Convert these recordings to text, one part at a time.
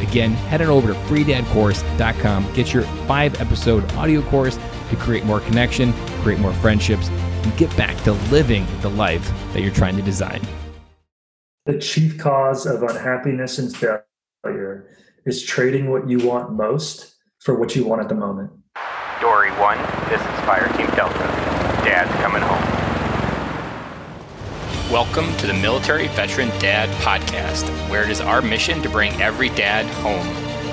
Again, head on over to freedadcourse.com, get your five episode audio course to create more connection, create more friendships, and get back to living the life that you're trying to design. The chief cause of unhappiness and failure is trading what you want most for what you want at the moment. Dory 1, this is Fire Team Delta. Dad's coming home. Welcome to the Military Veteran Dad Podcast, where it is our mission to bring every dad home.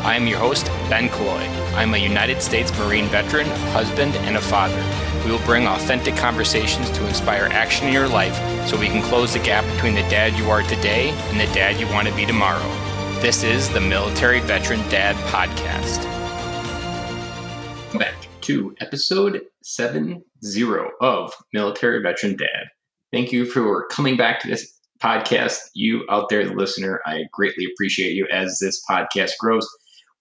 I am your host, Ben Killoy. I'm a United States Marine veteran, husband, and a father. We will bring authentic conversations to inspire action in your life so we can close the gap between the dad you are today and the dad you want to be tomorrow. This is the Military Veteran Dad Podcast. Back to episode 70 of Military Veteran Dad. Thank you for coming back to this podcast. You out there, the listener, I greatly appreciate you as this podcast grows.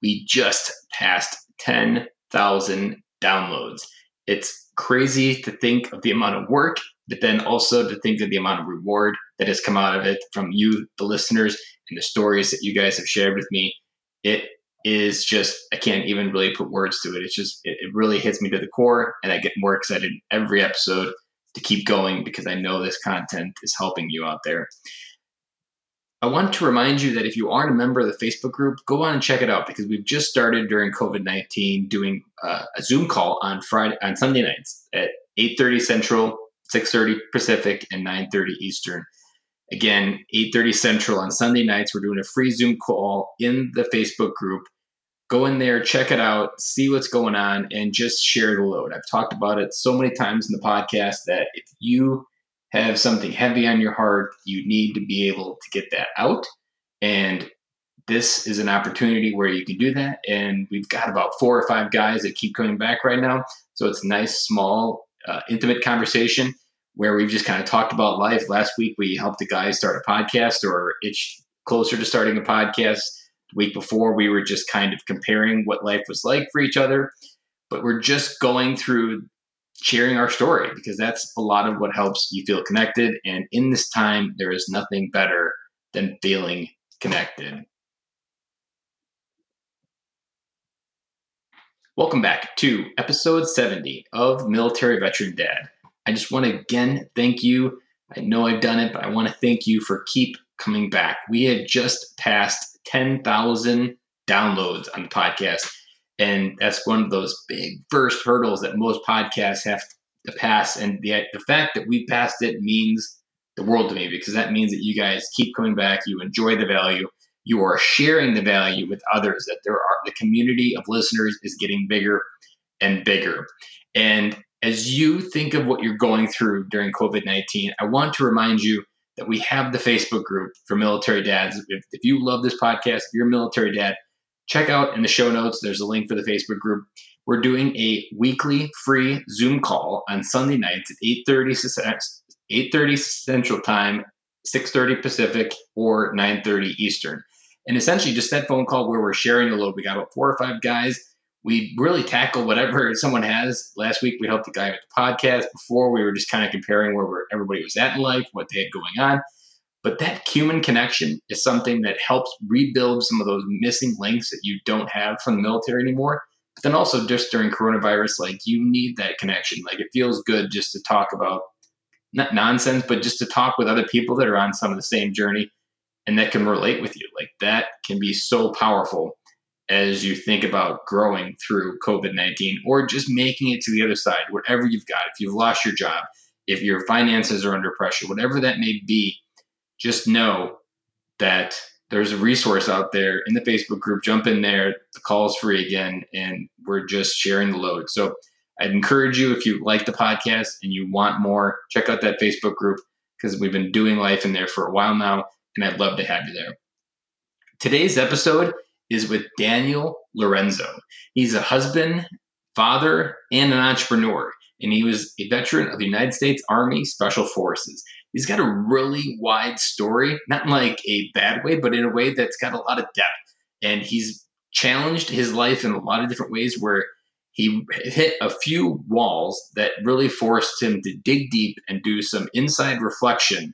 We just passed 10,000 downloads. It's crazy to think of the amount of work, but then also to think of the amount of reward that has come out of it from you, the listeners, and the stories that you guys have shared with me. It is just, I can't even really put words to it. It's just, it, it really hits me to the core, and I get more excited every episode to keep going because I know this content is helping you out there. I want to remind you that if you aren't a member of the Facebook group, go on and check it out because we've just started during COVID nineteen doing uh, a Zoom call on Friday on Sunday nights at eight thirty Central, six thirty Pacific, and nine thirty Eastern. Again, eight thirty Central on Sunday nights. We're doing a free Zoom call in the Facebook group go in there, check it out, see what's going on, and just share the load. I've talked about it so many times in the podcast that if you have something heavy on your heart, you need to be able to get that out. And this is an opportunity where you can do that. And we've got about four or five guys that keep coming back right now. So it's nice, small, uh, intimate conversation where we've just kind of talked about life. Last week, we helped a guy start a podcast or itch closer to starting a podcast week before we were just kind of comparing what life was like for each other but we're just going through sharing our story because that's a lot of what helps you feel connected. And in this time there is nothing better than feeling connected. Welcome back to episode 70 of military veteran dad. I just want to again thank you. I know i've done it but i want to thank you for keep coming back we had just passed 10,000 downloads on the podcast. And that's one of those big first hurdles that most podcasts have to pass. And the, the fact that we passed it means the world to me because that means that you guys keep coming back, you enjoy the value, you are sharing the value with others, that there are the community of listeners is getting bigger and bigger. And as you think of what you're going through during COVID 19, I want to remind you that we have the Facebook group for military dads. If, if you love this podcast, if you're a military dad, check out in the show notes. There's a link for the Facebook group. We're doing a weekly free Zoom call on Sunday nights at 8:30 8:30 Central Time, 6:30 Pacific, or 9:30 Eastern. And essentially, just that phone call where we're sharing a load. We got about four or five guys we really tackle whatever someone has. Last week we helped the guy with the podcast. Before we were just kind of comparing where everybody was at in life, what they had going on. But that human connection is something that helps rebuild some of those missing links that you don't have from the military anymore. But then also just during coronavirus, like you need that connection. Like it feels good just to talk about not nonsense, but just to talk with other people that are on some of the same journey and that can relate with you. Like that can be so powerful as you think about growing through COVID 19 or just making it to the other side, whatever you've got. If you've lost your job, if your finances are under pressure, whatever that may be, just know that there's a resource out there in the Facebook group. Jump in there. The call is free again, and we're just sharing the load. So I'd encourage you, if you like the podcast and you want more, check out that Facebook group because we've been doing life in there for a while now, and I'd love to have you there. Today's episode is with Daniel Lorenzo. He's a husband, father, and an entrepreneur, and he was a veteran of the United States Army Special Forces. He's got a really wide story, not in like a bad way, but in a way that's got a lot of depth. And he's challenged his life in a lot of different ways where he hit a few walls that really forced him to dig deep and do some inside reflection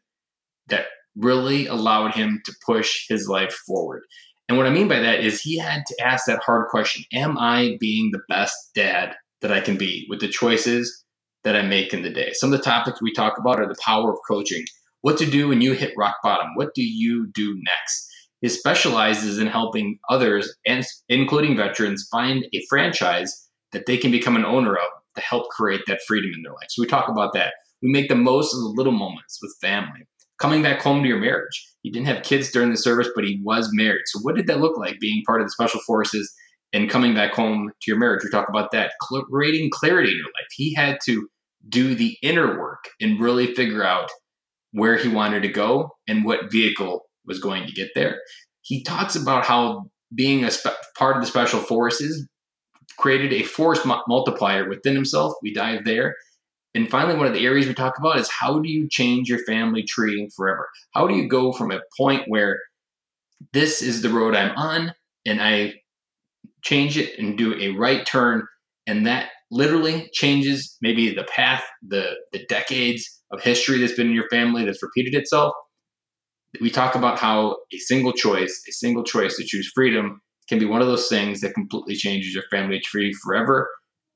that really allowed him to push his life forward. And what I mean by that is he had to ask that hard question Am I being the best dad that I can be with the choices that I make in the day? Some of the topics we talk about are the power of coaching, what to do when you hit rock bottom, what do you do next? He specializes in helping others, and including veterans, find a franchise that they can become an owner of to help create that freedom in their life. So we talk about that. We make the most of the little moments with family coming back home to your marriage. He didn't have kids during the service, but he was married. So, what did that look like being part of the special forces and coming back home to your marriage? We talk about that, creating clarity in your life. He had to do the inner work and really figure out where he wanted to go and what vehicle was going to get there. He talks about how being a spe- part of the special forces created a force multiplier within himself. We dive there. And finally, one of the areas we talk about is how do you change your family tree forever? How do you go from a point where this is the road I'm on and I change it and do a right turn and that literally changes maybe the path, the the decades of history that's been in your family that's repeated itself. We talk about how a single choice, a single choice to choose freedom can be one of those things that completely changes your family tree forever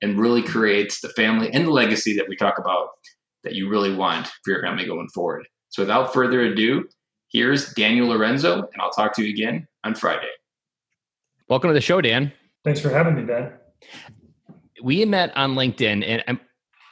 and really creates the family and the legacy that we talk about that you really want for your family going forward. So without further ado, here's Daniel Lorenzo, and I'll talk to you again on Friday. Welcome to the show, Dan. Thanks for having me, Ben. We met on LinkedIn, and I'm,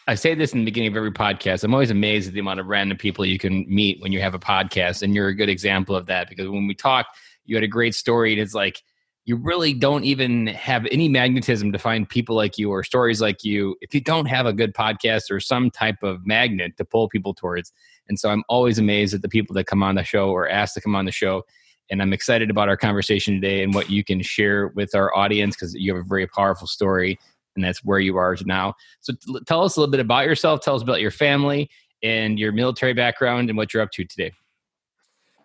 I say this in the beginning of every podcast. I'm always amazed at the amount of random people you can meet when you have a podcast, and you're a good example of that because when we talked, you had a great story, and it's like you really don't even have any magnetism to find people like you or stories like you if you don't have a good podcast or some type of magnet to pull people towards. And so I'm always amazed at the people that come on the show or ask to come on the show. And I'm excited about our conversation today and what you can share with our audience because you have a very powerful story and that's where you are now. So t- tell us a little bit about yourself, tell us about your family and your military background and what you're up to today.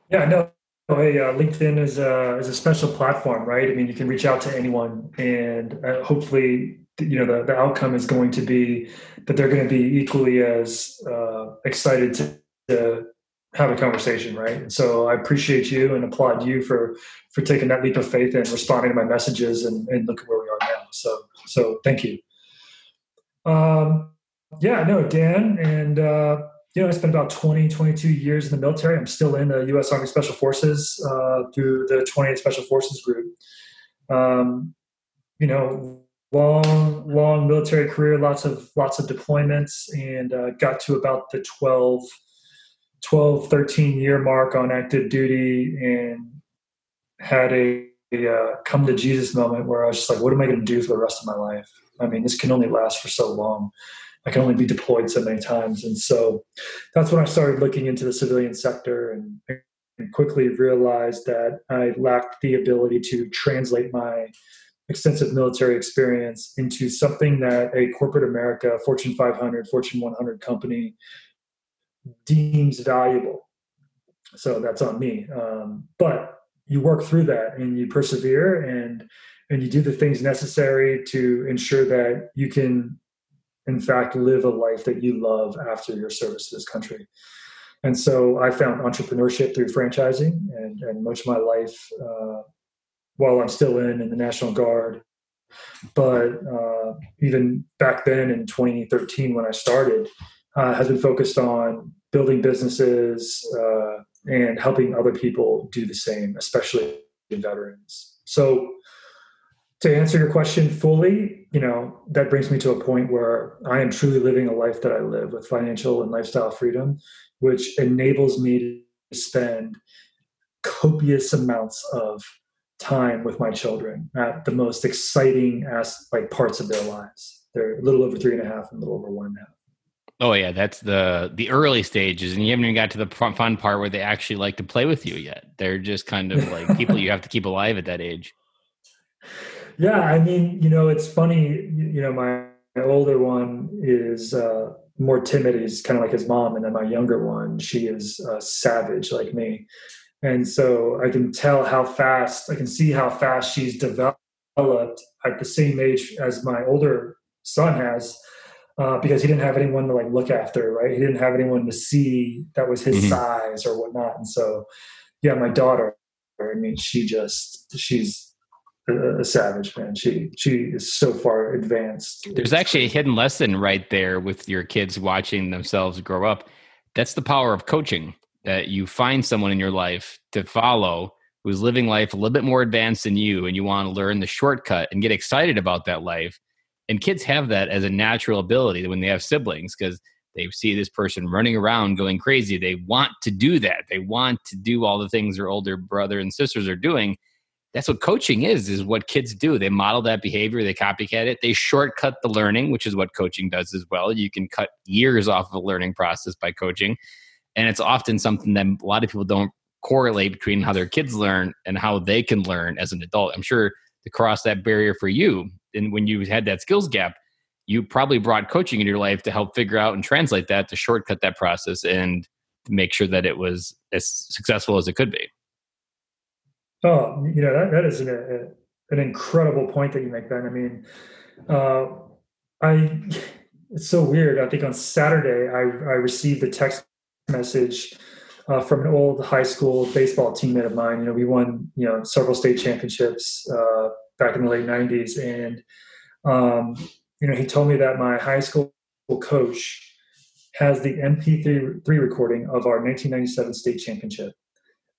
Yeah, no, Oh, hey, uh, LinkedIn is a, is a special platform, right? I mean, you can reach out to anyone, and uh, hopefully, you know, the, the outcome is going to be that they're going to be equally as uh, excited to, to have a conversation, right? And so I appreciate you and applaud you for for taking that leap of faith and responding to my messages, and, and look at where we are now. So, so thank you. Um, yeah, no, Dan, and uh, you know, I spent about 20, 22 years in the military. I'm still in the U.S. Army Special Forces uh, through the 28th Special Forces Group. Um, you know, long, long military career, lots of lots of deployments, and uh, got to about the 12, 12, 13 year mark on active duty, and had a, a uh, come to Jesus moment where I was just like, what am I going to do for the rest of my life? I mean, this can only last for so long. I can only be deployed so many times. And so that's when I started looking into the civilian sector and, and quickly realized that I lacked the ability to translate my extensive military experience into something that a corporate America, Fortune 500, Fortune 100 company deems valuable. So that's on me. Um, but you work through that and you persevere and and you do the things necessary to ensure that you can in fact live a life that you love after your service to this country. And so i found entrepreneurship through franchising and, and much of my life uh, while i'm still in in the national guard. But uh, even back then in 2013 when i started uh, has been focused on building businesses uh, and helping other people do the same especially veterans. So to answer your question fully, you know, that brings me to a point where I am truly living a life that I live with financial and lifestyle freedom, which enables me to spend copious amounts of time with my children at the most exciting as like parts of their lives. They're a little over three and a half and a little over one and a half. Oh yeah, that's the the early stages, and you haven't even got to the fun part where they actually like to play with you yet. They're just kind of like people you have to keep alive at that age. yeah, I mean, you know, it's funny. You know, my, my older one is uh, more timid. He's kind of like his mom, and then my younger one, she is uh, savage like me. And so I can tell how fast I can see how fast she's developed at the same age as my older son has. Uh, because he didn't have anyone to like look after, right? He didn't have anyone to see that was his mm-hmm. size or whatnot. And so, yeah, my daughter, I mean, she just she's a, savage man. She she is so far advanced. There's actually a hidden lesson right there with your kids watching themselves grow up. That's the power of coaching. That you find someone in your life to follow who's living life a little bit more advanced than you, and you want to learn the shortcut and get excited about that life. And kids have that as a natural ability when they have siblings because they see this person running around going crazy. They want to do that. They want to do all the things their older brother and sisters are doing that's what coaching is is what kids do. They model that behavior they copycat it they shortcut the learning which is what coaching does as well. You can cut years off of a learning process by coaching and it's often something that a lot of people don't correlate between how their kids learn and how they can learn as an adult. I'm sure to cross that barrier for you and when you had that skills gap you probably brought coaching in your life to help figure out and translate that to shortcut that process and make sure that it was as successful as it could be Oh, you know that that is an, a, an incredible point that you make, Ben. I mean, uh, I it's so weird. I think on Saturday I I received a text message uh, from an old high school baseball teammate of mine. You know, we won you know several state championships uh, back in the late '90s, and um, you know he told me that my high school coach has the MP3 recording of our 1997 state championship,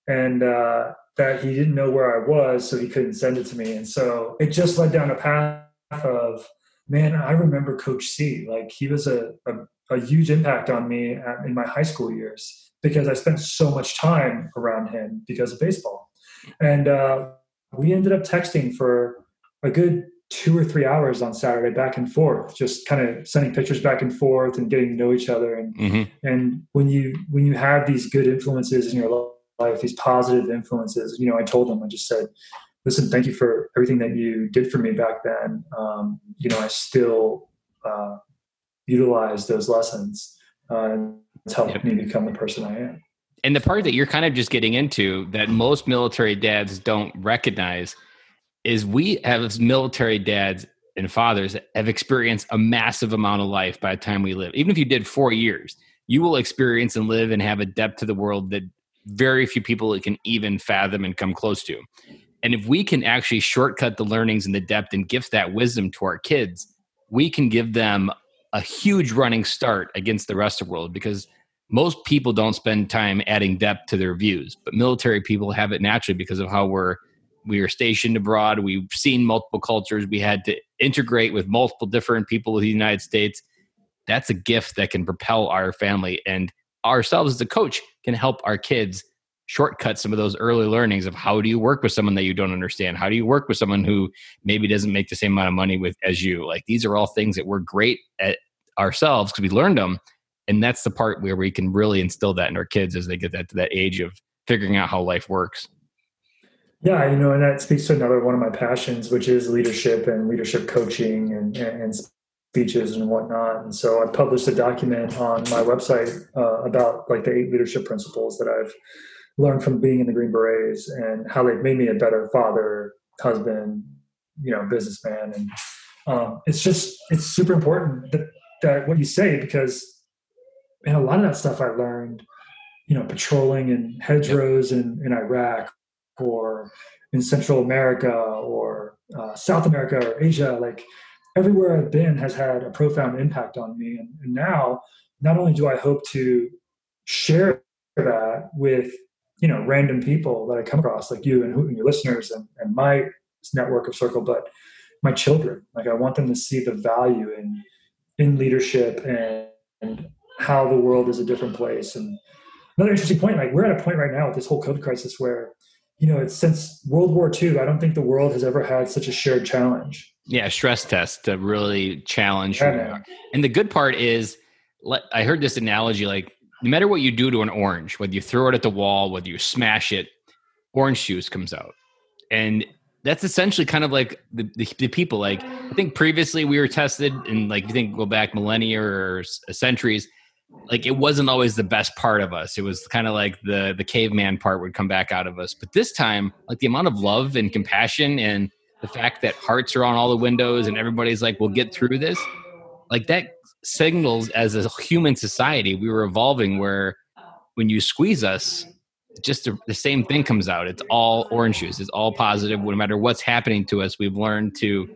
and uh, that he didn't know where I was, so he couldn't send it to me. And so it just led down a path of, man, I remember Coach C. Like he was a, a, a huge impact on me at, in my high school years because I spent so much time around him because of baseball. And uh, we ended up texting for a good two or three hours on Saturday, back and forth, just kind of sending pictures back and forth and getting to know each other. And mm-hmm. and when you when you have these good influences in your life these positive influences. You know, I told them, I just said, listen, thank you for everything that you did for me back then. Um, you know, I still uh, utilize those lessons. Uh, it's helped yep. me become the person I am. And the part that you're kind of just getting into that most military dads don't recognize is we as military dads and fathers have experienced a massive amount of life by the time we live. Even if you did four years, you will experience and live and have a depth to the world that very few people it can even fathom and come close to. And if we can actually shortcut the learnings and the depth and gift that wisdom to our kids, we can give them a huge running start against the rest of the world because most people don't spend time adding depth to their views, but military people have it naturally because of how we're we are stationed abroad. We've seen multiple cultures. We had to integrate with multiple different people of the United States. That's a gift that can propel our family. And ourselves as a coach can help our kids shortcut some of those early learnings of how do you work with someone that you don't understand? How do you work with someone who maybe doesn't make the same amount of money with as you? Like these are all things that we're great at ourselves because we learned them and that's the part where we can really instill that in our kids as they get that to that age of figuring out how life works. Yeah you know and that speaks to another one of my passions which is leadership and leadership coaching and, and speeches and whatnot. And so I published a document on my website uh, about like the eight leadership principles that I've learned from being in the Green Berets and how they've made me a better father, husband, you know, businessman. And um, it's just it's super important that that what you say because man, a lot of that stuff I learned, you know, patrolling in hedgerows in, in Iraq or in Central America or uh, South America or Asia, like everywhere I've been has had a profound impact on me. And, and now, not only do I hope to share that with you know random people that I come across, like you and, who, and your listeners and, and my network of circle, but my children. Like I want them to see the value in in leadership and, and how the world is a different place. And another interesting point, like we're at a point right now with this whole COVID crisis where you know, it's since World War II, I don't think the world has ever had such a shared challenge. Yeah, stress test to really challenge. Yeah, and the good part is, I heard this analogy like, no matter what you do to an orange, whether you throw it at the wall, whether you smash it, orange juice comes out. And that's essentially kind of like the, the, the, people like i think previously we were tested and like you think go back millennia or centuries like it wasn't always the best part of us it was kind of like the the caveman part would come back out of us but this time like the amount of love and compassion and the fact that hearts are on all the windows and everybody's like we'll get through this like that signals as a human society we were evolving where when you squeeze us just the, the same thing comes out. It's all orange juice. It's all positive. No matter what's happening to us, we've learned to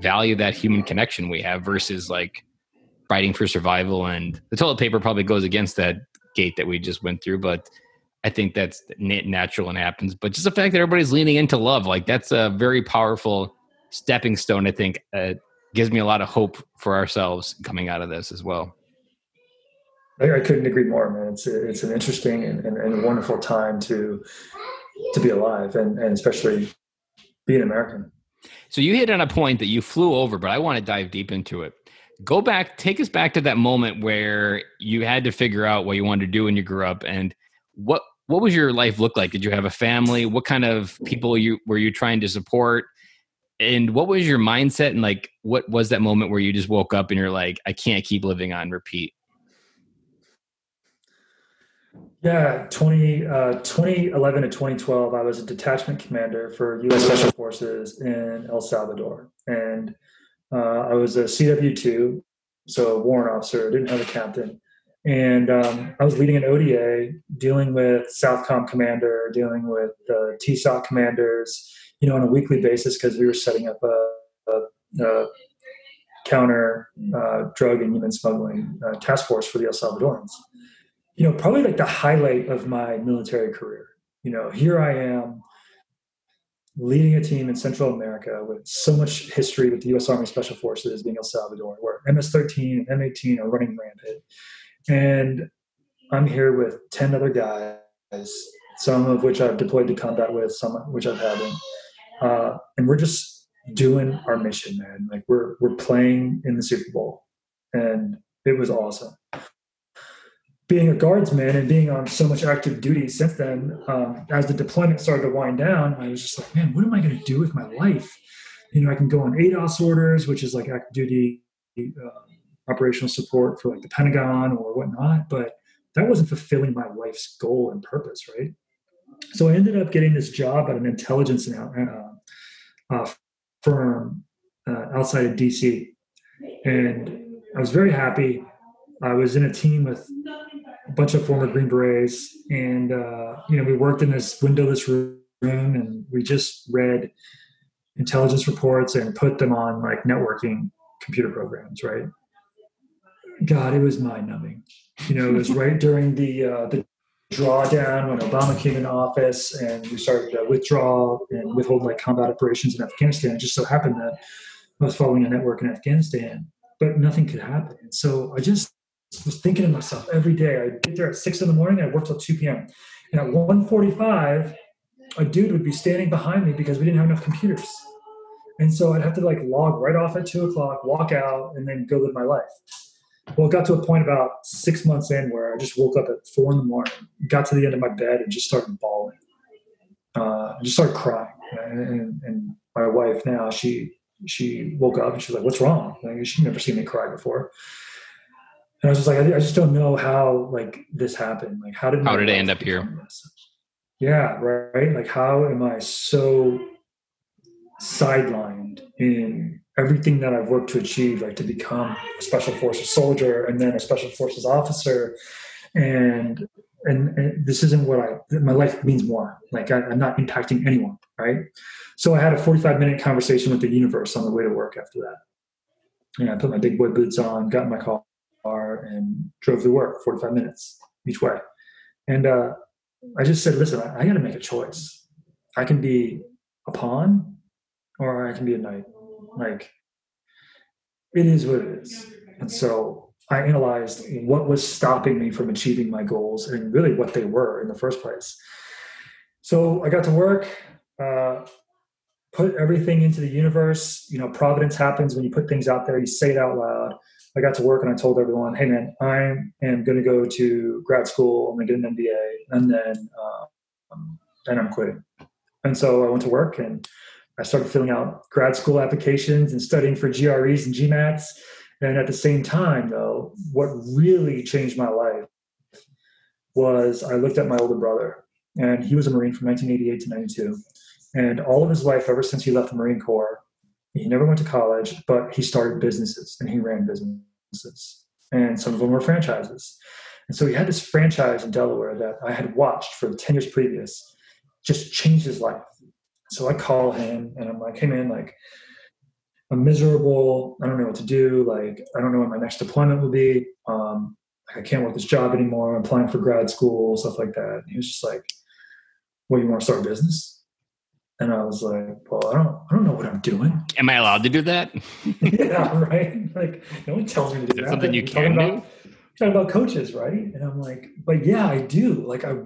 value that human connection we have versus like fighting for survival. And the toilet paper probably goes against that gate that we just went through, but I think that's natural and happens. But just the fact that everybody's leaning into love, like that's a very powerful stepping stone. I think uh, gives me a lot of hope for ourselves coming out of this as well. I, I couldn't agree more, man. It's it's an interesting and, and, and, wonderful time to to be alive, and, and especially being American. So you hit on a point that you flew over, but I want to dive deep into it. Go back, take us back to that moment where you had to figure out what you wanted to do when you grew up, and what what was your life look like? Did you have a family? What kind of people you were you trying to support? And what was your mindset? And like, what was that moment where you just woke up and you're like, I can't keep living on repeat? Yeah, 20, uh, 2011 to 2012, I was a detachment commander for U.S. Special Forces in El Salvador. And uh, I was a CW2, so a warrant officer, didn't have a captain. And um, I was leading an ODA, dealing with Southcom commander, dealing with uh, TSOC commanders, you know, on a weekly basis because we were setting up a, a, a counter uh, drug and human smuggling uh, task force for the El Salvadorans you know, probably like the highlight of my military career. You know, here I am leading a team in Central America with so much history with the U.S. Army Special Forces being El Salvador, where MS-13 and M18 are running rampant, and I'm here with ten other guys, some of which I've deployed to combat with, some which I've haven't, uh, and we're just doing our mission, man. Like we're we're playing in the Super Bowl, and it was awesome being a guardsman and being on so much active duty since then, um, as the deployment started to wind down, I was just like, man, what am I going to do with my life? You know, I can go on ADOS orders, which is like active duty uh, operational support for like the Pentagon or whatnot, but that wasn't fulfilling my life's goal and purpose, right? So I ended up getting this job at an intelligence uh, uh, firm uh, outside of DC, and I was very happy. I was in a team with a bunch of former Green Berets, and uh, you know we worked in this windowless room, and we just read intelligence reports and put them on like networking computer programs, right? God, it was mind numbing. You know, it was right during the uh, the drawdown when Obama came in office, and we started to withdraw and withhold like combat operations in Afghanistan. It just so happened that I was following a network in Afghanistan, but nothing could happen. So I just was thinking to myself every day. I'd get there at six in the morning. I'd work till 2 p.m. And at 1:45, a dude would be standing behind me because we didn't have enough computers. And so I'd have to like log right off at two o'clock, walk out, and then go live my life. Well, it got to a point about six months in where I just woke up at four in the morning, got to the end of my bed, and just started bawling. Uh, I just started crying. And, and, and, my wife now, she she woke up and she's like, "What's wrong?" Like, she'd never seen me cry before. And I was just like, I, I just don't know how like this happened. Like, how did how did it end up here? This? Yeah, right. Like, how am I so sidelined in everything that I've worked to achieve, like to become a special forces soldier and then a special forces officer, and and, and this isn't what I. My life means more. Like, I, I'm not impacting anyone, right? So I had a 45 minute conversation with the universe on the way to work after that. And I put my big boy boots on, got in my car, and drove to work 45 minutes each way. And uh, I just said, listen, I, I got to make a choice. I can be a pawn or I can be a knight. Like, it is what it is. And so I analyzed what was stopping me from achieving my goals and really what they were in the first place. So I got to work, uh, put everything into the universe. You know, providence happens when you put things out there, you say it out loud. I got to work and I told everyone, hey man, I am going to go to grad school. I'm going to get an MBA, and then um, then I'm quitting. And so I went to work and I started filling out grad school applications and studying for GREs and GMATs. And at the same time, though, what really changed my life was I looked at my older brother, and he was a Marine from 1988 to 92. And all of his life, ever since he left the Marine Corps, he never went to college, but he started businesses and he ran businesses. And some of them were franchises. And so he had this franchise in Delaware that I had watched for 10 years previous, just changed his life. So I call him and I'm like, hey man, like I'm miserable. I don't know what to do. Like, I don't know what my next deployment will be. Um, I can't work this job anymore. I'm applying for grad school, stuff like that. And he was just like, well, you want to start a business? And I was like, well, I don't, I don't know what I'm doing. Am I allowed to do that? yeah, right. Like no one tells me to do that. Something you can talking do. About, talking about coaches, right? And I'm like, but yeah, I do. Like I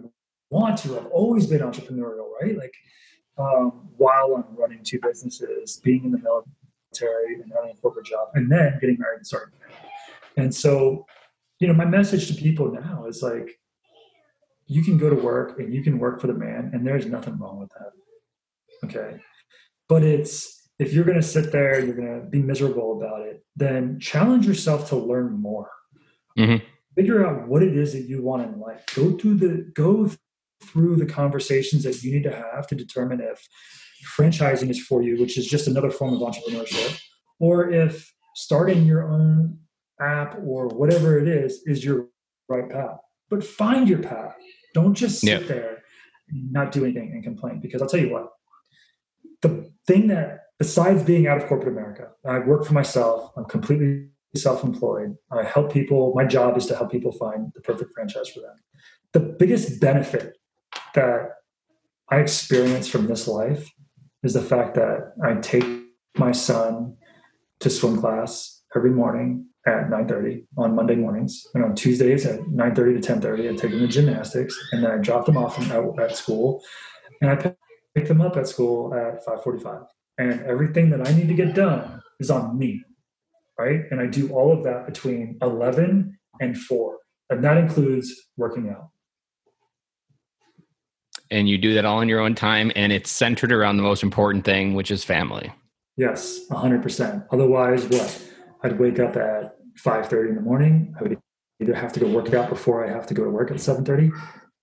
want to. I've always been entrepreneurial, right? Like um, while I'm running two businesses, being in the military and running a corporate job, and then getting married and starting. a family. And so, you know, my message to people now is like, you can go to work and you can work for the man, and there's nothing wrong with that. Okay. But it's if you're going to sit there and you're going to be miserable about it, then challenge yourself to learn more. Mhm. Figure out what it is that you want in life. Go through the go through the conversations that you need to have to determine if franchising is for you, which is just another form of entrepreneurship, or if starting your own app or whatever it is is your right path. But find your path. Don't just sit Yeah. there and not do anything and complain. Because I'll tell you what, the thing that besides being out of corporate America, I work for myself. I'm completely self-employed. I help people. My job is to help people find the perfect franchise for them. The biggest benefit that I experience from this life is the fact that I take my son to swim class every morning at 9.30 on Monday mornings. And on Tuesdays at 9.30 to 10.30, I take him to gymnastics. And then I drop them off at, at school. And I pick them up at school at 5.45. And everything that I need to get done is on me, right? And I do all of that between 11 and 4. And that includes working out. And you do that all in your own time, and it's centered around the most important thing, which is family. Yes, 100%. Otherwise, what? I'd wake up at 5.30 in the morning. I would either have to go work out before I have to go to work at 7.30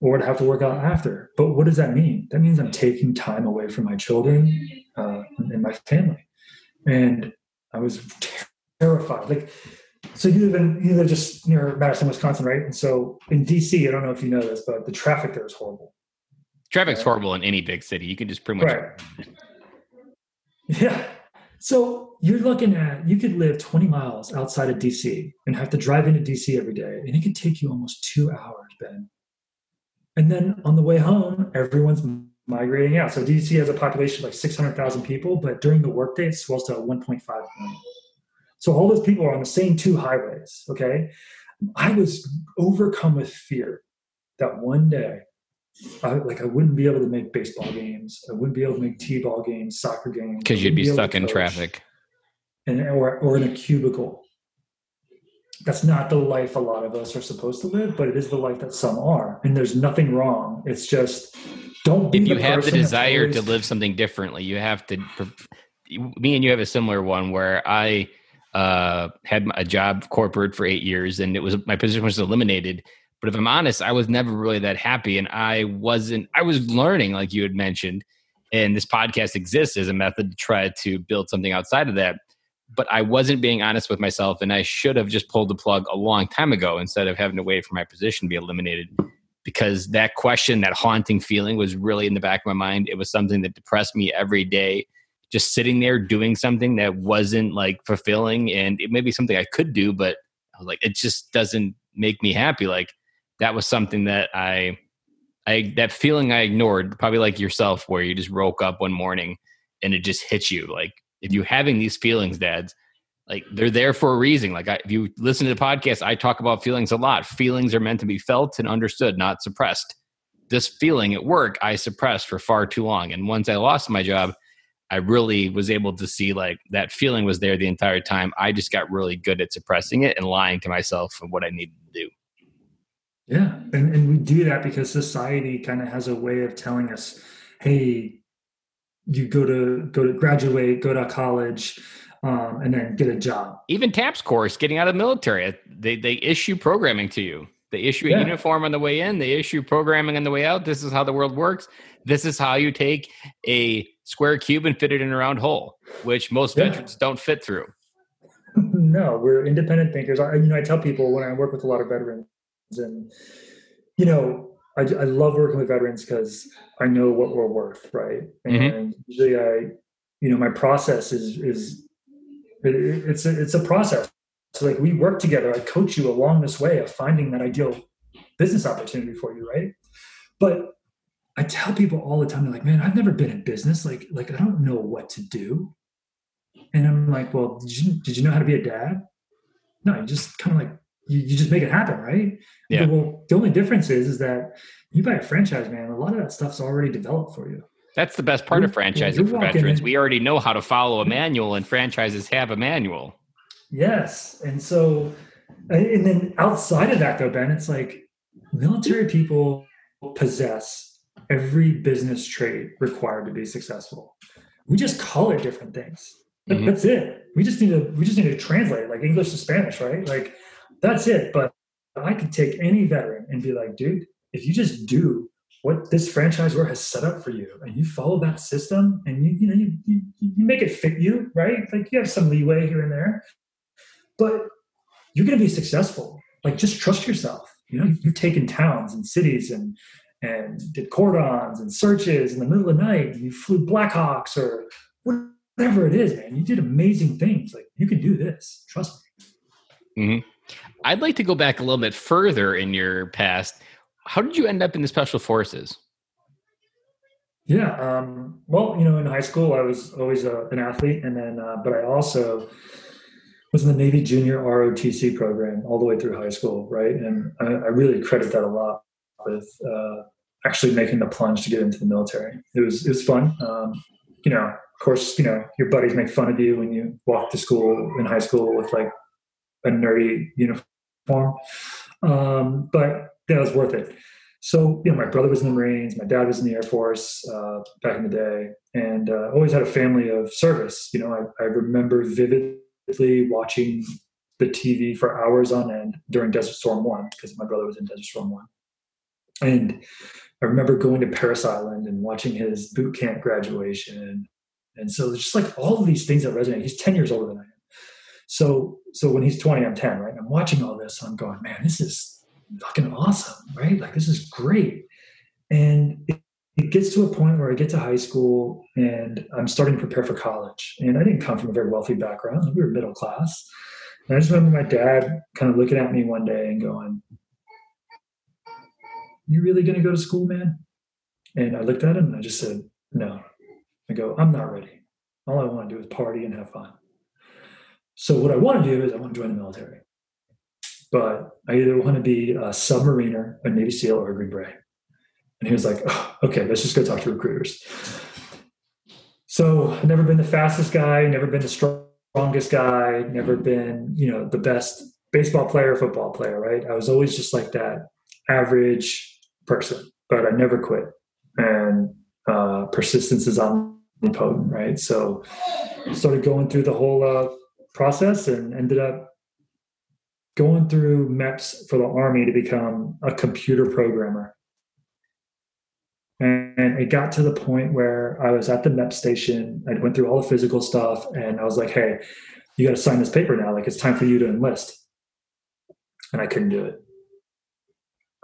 or I'd have to work out after. But what does that mean? That means I'm taking time away from my children uh, and my family. And I was terrified. Like, so you live in you live just near Madison, Wisconsin, right? And so in DC, I don't know if you know this, but the traffic there is horrible. Traffic's Right. horrible in any big city. You can just pretty much Right. Yeah. So you're looking at you could live 20 miles outside of DC and have to drive into DC every day, and it could take you almost two hours, Ben. And then on the way home, everyone's migrating out. So DC has a population of like 600,000 people, but during the workday, it swells to 1.5 million. So all those people are on the same two highways. Okay. I was overcome with fear that one day, I, like I wouldn't be able to make baseball games. I wouldn't be able to make t-ball games, soccer games. because you'd wouldn't be stuck in traffic. and or, or in a cubicle. That's not the life a lot of us are supposed to live, but it is the life that some are. And there's nothing wrong. It's just don't be If you the have the desire to live something differently, you have to. Me and you have a similar one where I uh, had a job corporate for eight years, and it was my position was eliminated. But if I'm honest, I was never really that happy, and I wasn't. I was learning, like you had mentioned, and this podcast exists as a method to try to build something outside of that. But I wasn't being honest with myself, and I should have just pulled the plug a long time ago instead of having to wait for my position to be eliminated. Because that question, that haunting feeling, was really in the back of my mind. It was something that depressed me every day. Just sitting there doing something that wasn't like fulfilling, and it may be something I could do, but I was like, it just doesn't make me happy. Like that was something that I, I that feeling I ignored, probably like yourself, where you just woke up one morning and it just hits you. Like if you're having these feelings, dads, like they're there for a reason. Like I, if you listen to the podcast, I talk about feelings a lot. Feelings are meant to be felt and understood, not suppressed. This feeling at work, I suppressed for far too long. And once I lost my job, I really was able to see like that feeling was there the entire time. I just got really good at suppressing it and lying to myself of what I needed to do. Yeah. And, and we do that because society kind of has a way of telling us, hey, you go to go to graduate, go to college, um, and then get a job. Even TAPS course, getting out of the military, they they issue programming to you. They issue a yeah. uniform on the way in. They issue programming on the way out. This is how the world works. This is how you take a square cube and fit it in a round hole, which most yeah. veterans don't fit through. no, we're independent thinkers. I, you know, I tell people when I work with a lot of veterans, and you know, I, I love working with veterans because I know what we're worth, right? Mm-hmm. And mm-hmm. usually, I, you know, my process is is it, it's a, it's a process. So like we work together. I coach you along this way of finding that ideal business opportunity for you, right? But I tell people all the time, they're like, "Man, I've never been in business. Like, like I don't know what to do." And I'm like, well, did you, did you know how to be a dad? No, you just kind of like, you, you just make it happen, right? Yeah. well, the only difference is, is that you buy a franchise, man, a lot of that stuff's already developed for you. That's the best part you're, of franchising for veterans. In, we already know how to follow a manual, and franchises have a manual. Yes. And so, and then outside of that, though, Ben, it's like military people possess every business trait required to be successful. We just call it different things. Mm-hmm. That's it. We just need to we just need to translate like English to Spanish, right? Like that's it. But I could take any veteran and be like, dude, if you just do what this franchisor has set up for you and you follow that system and you you know you, you, you make it fit you, right? Like you have some leeway here and there, but you're going to be successful. Like just trust yourself. You know, you've taken towns and cities and and did cordons and searches in the middle of the night. You flew Blackhawks or whatever it is, man, you did amazing things. Like you can do this. Trust me. Mm-hmm. I'd like to go back a little bit further in your past. How did you end up in the special forces? Yeah. Um, well, you know, in high school, I was always a, an athlete, and then, uh, but I also was in the Navy Junior ROTC program all the way through high school, right? And I, I really credit that a lot with uh, actually making the plunge to get into the military. It was it was fun. Um, you know, of course, you know, your buddies make fun of you when you walk to school in high school with like a nerdy uniform. Um, but that was worth it. So, you know, my brother was in the Marines, my dad was in the Air Force uh, back in the day, and uh, always had a family of service. You know, I, I remember vividly watching the TV for hours on end during Desert Storm One because my brother was in Desert Storm One, and I remember going to Parris Island and watching his boot camp graduation and so it's just like all of these things that resonate. He's 10 years older than I am. So so when he's 20, I'm 10, right? I'm watching all this, I'm going, man, this is fucking awesome, right? Like this is great. And it, it gets to a point where I get to high school and I'm starting to prepare for college. And I didn't come from a very wealthy background. We were middle class. And I just remember my dad kind of looking at me one day and going, You really gonna go to school, man? And I looked at him and I just said, No. I go, I'm not ready. All I want to do is party and have fun. So what I want to do is I want to join the military. But I either want to be a submariner, a Navy SEAL, or a Green Beret. And he was like, oh, okay, let's just go talk to recruiters. So I've never been the fastest guy, never been the strongest guy, never been, you know, the best baseball player, football player, right? I was always just like that average person, but I never quit. And uh, persistence is omnipotent, right? So started going through the whole uh, process and ended up going through MEPS for the Army to become a computer programmer. And it got to the point where I was at the MEP station. I went through all the physical stuff and I was like, hey, you got to sign this paper now. Like, it's time for you to enlist. And I couldn't do it.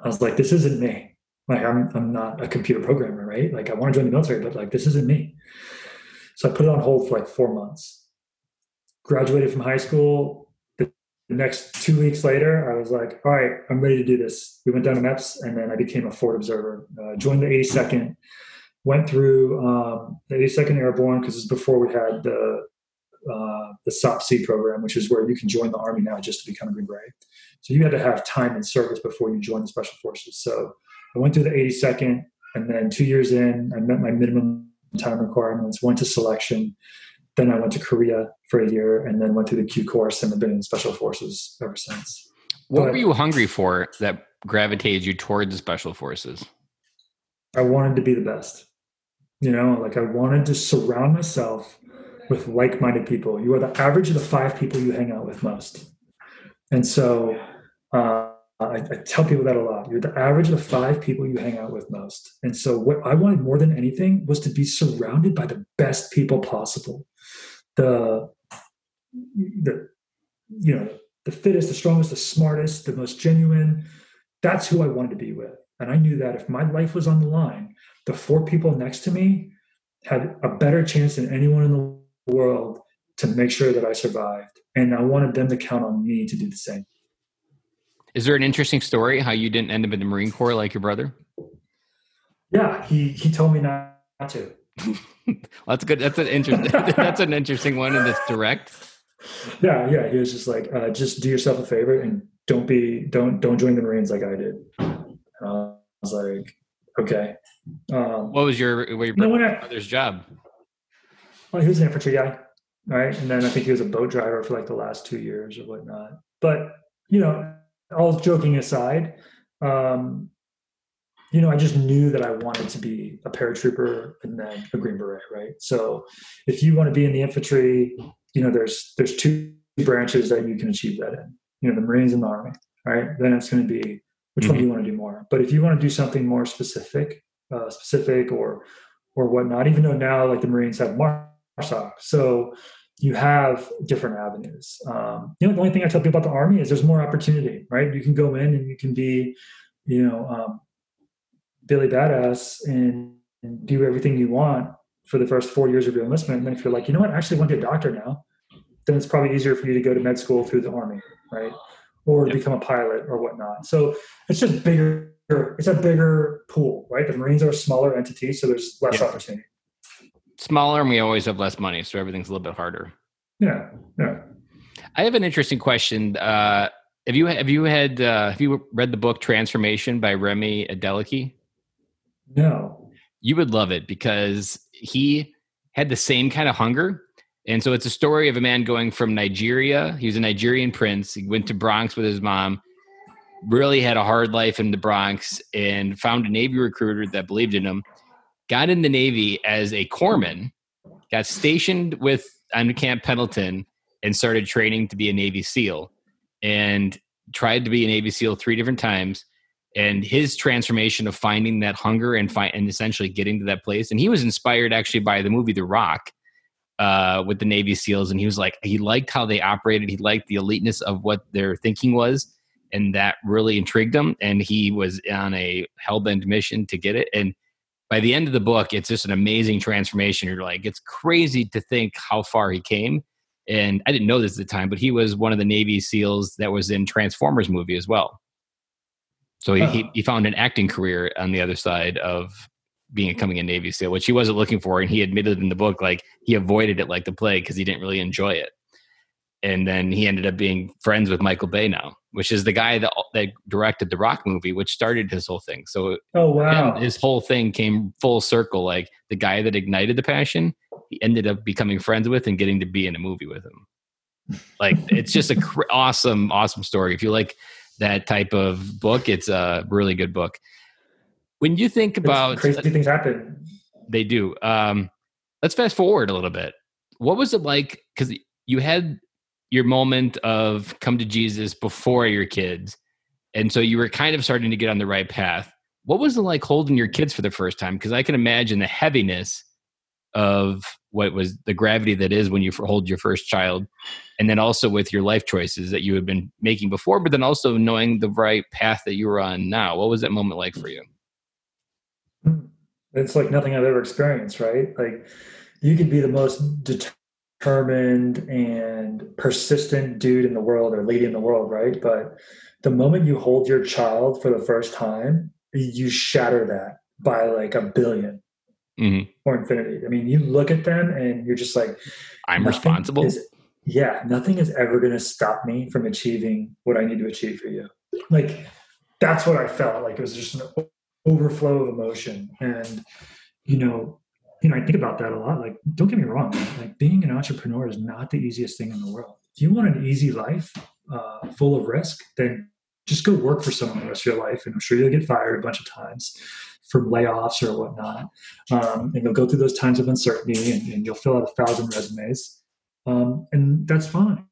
I was like, this isn't me. Like I'm I'm not a computer programmer, right? Like I want to join the military, but like this isn't me. So I put it on hold for like four months. Graduated from high school. The next two weeks later, I was like, all right, I'm ready to do this. We went down to MEPS and then I became a forward observer. Uh, joined the 82nd, went through um, the 82nd Airborne because it's before we had the uh, the SOP-C program, which is where you can join the Army now just to become a Green Beret. So you had to have time in service before you join the Special Forces. So I went through the 82nd, and then two years in, I met my minimum time requirements, went to selection. Then I went to Korea for a year, and then went through the Q course, and have been in special forces ever since. What but, were you hungry for that gravitated you toward the special forces? I wanted to be the best. You know, like I wanted to surround myself with like-minded people. You are the average of the five people you hang out with most. And so uh, I, I, tell people that a lot. You're the average of the five people you hang out with most. And so what I wanted more than anything was to be surrounded by the best people possible. The the you know the fittest, the strongest, the smartest, the most genuine. That's who I wanted to be with. And I knew that if my life was on the line, the four people next to me had a better chance than anyone in the world to make sure that I survived. And I wanted them to count on me to do the same. Is there an interesting story how you didn't end up in the Marine Corps like your brother? Yeah, he he told me not, to. well, that's good. That's an interesting. that's an interesting one, and it's direct. Yeah, yeah. He was just like, uh, just do yourself a favor and don't be don't don't join the Marines like I did. And I was like, okay. Um, what was your what your brother's job? Well, he was an infantry guy, right? And then I think he was a boat driver for like the last two years or whatnot. But you know, all joking aside, um, you know, I just knew that I wanted to be a paratrooper and then a Green Beret, right? So if you want to be in the infantry, you know, there's there's two branches that you can achieve that in. You know, the Marines and the Army, right? Then it's going to be which mm-hmm. one do you want to do more? But if you want to do something more specific, uh, specific or or whatnot, even though now like the Marines have MARSOC, so you have different avenues. Um, you know, the only thing I tell people about the Army is there's more opportunity, right? You can go in and you can be, you know, um, Billy Badass and, and, do everything you want for the first four years of your enlistment. And then if you're like, you know what, I actually want to be a doctor now, then it's probably easier for you to go to med school through the Army, right? Or yep. become a pilot or whatnot. So it's just bigger. It's a bigger pool, right? The Marines are a smaller entity, so there's less yep. opportunity smaller and we always have less money, so everything's a little bit harder. Yeah, yeah. I have an interesting question. Uh, have you have you had uh, have you read the book Transformation by Remi Adeleke? No. You would love it because he had the same kind of hunger. And so it's a story of a man going from Nigeria. He was a Nigerian prince. He went to Bronx with his mom, really had a hard life in the Bronx, and found a Navy recruiter that believed in him got in the Navy as a corpsman, got stationed with on Camp Pendleton, and started training to be a Navy SEAL, and tried to be a Navy SEAL three different times. And his transformation of finding that hunger and and essentially getting to that place, and he was inspired actually by the movie The Rock, uh, with the Navy SEALs, and he was like he liked how they operated, he liked the eliteness of what their thinking was, and that really intrigued him. And he was on a hellbent mission to get it, and by the end of the book, it's just an amazing transformation. You're like, it's crazy to think how far he came. And I didn't know this at the time, but he was one of the Navy SEALs that was in Transformers movie as well. So he, he, oh. he found an acting career on the other side of being becoming a Navy SEAL, which he wasn't looking for. And he admitted in the book, like he avoided it like the plague because he didn't really enjoy it. And then he ended up being friends with Michael Bay now which is the guy that that directed the Rock movie, which started his whole thing. So, oh wow, his whole thing came full circle. Like the guy that ignited the passion, he ended up becoming friends with and getting to be in a movie with him. Like it's just a cr- awesome, awesome story. If you like that type of book, it's a really good book. When you think about it's crazy things happen, they do. Um, let's fast forward a little bit. What was it like? Because you had your moment of come to Jesus before your kids. And so you were kind of starting to get on the right path. What was it like holding your kids for the first time? Because I can imagine the heaviness of what was the gravity that is when you hold your first child. And then also with your life choices that you had been making before, but then also knowing the right path that you were on now. What was that moment like for you? It's like nothing I've ever experienced, right? Like you could be the most determined and persistent dude in the world or lady in the world, right? But the moment you hold your child for the first time, you shatter that by like a 1000000000 mm-hmm. Or infinity. I mean, you look at them and you're just like, I'm responsible. Is, yeah, nothing is ever going to stop me from achieving what I need to achieve for you. Like, that's what I felt like. It was just an overflow of emotion. And, you know, you know, I think about that a lot. Like, don't get me wrong, like being an entrepreneur is not the easiest thing in the world. If you want an easy life uh, full of risk, then just go work for someone the rest of your life, and I'm sure you'll get fired a bunch of times from layoffs or whatnot, um, and you'll go through those times of uncertainty, and, and you'll fill out a thousand resumes, um, and that's fine.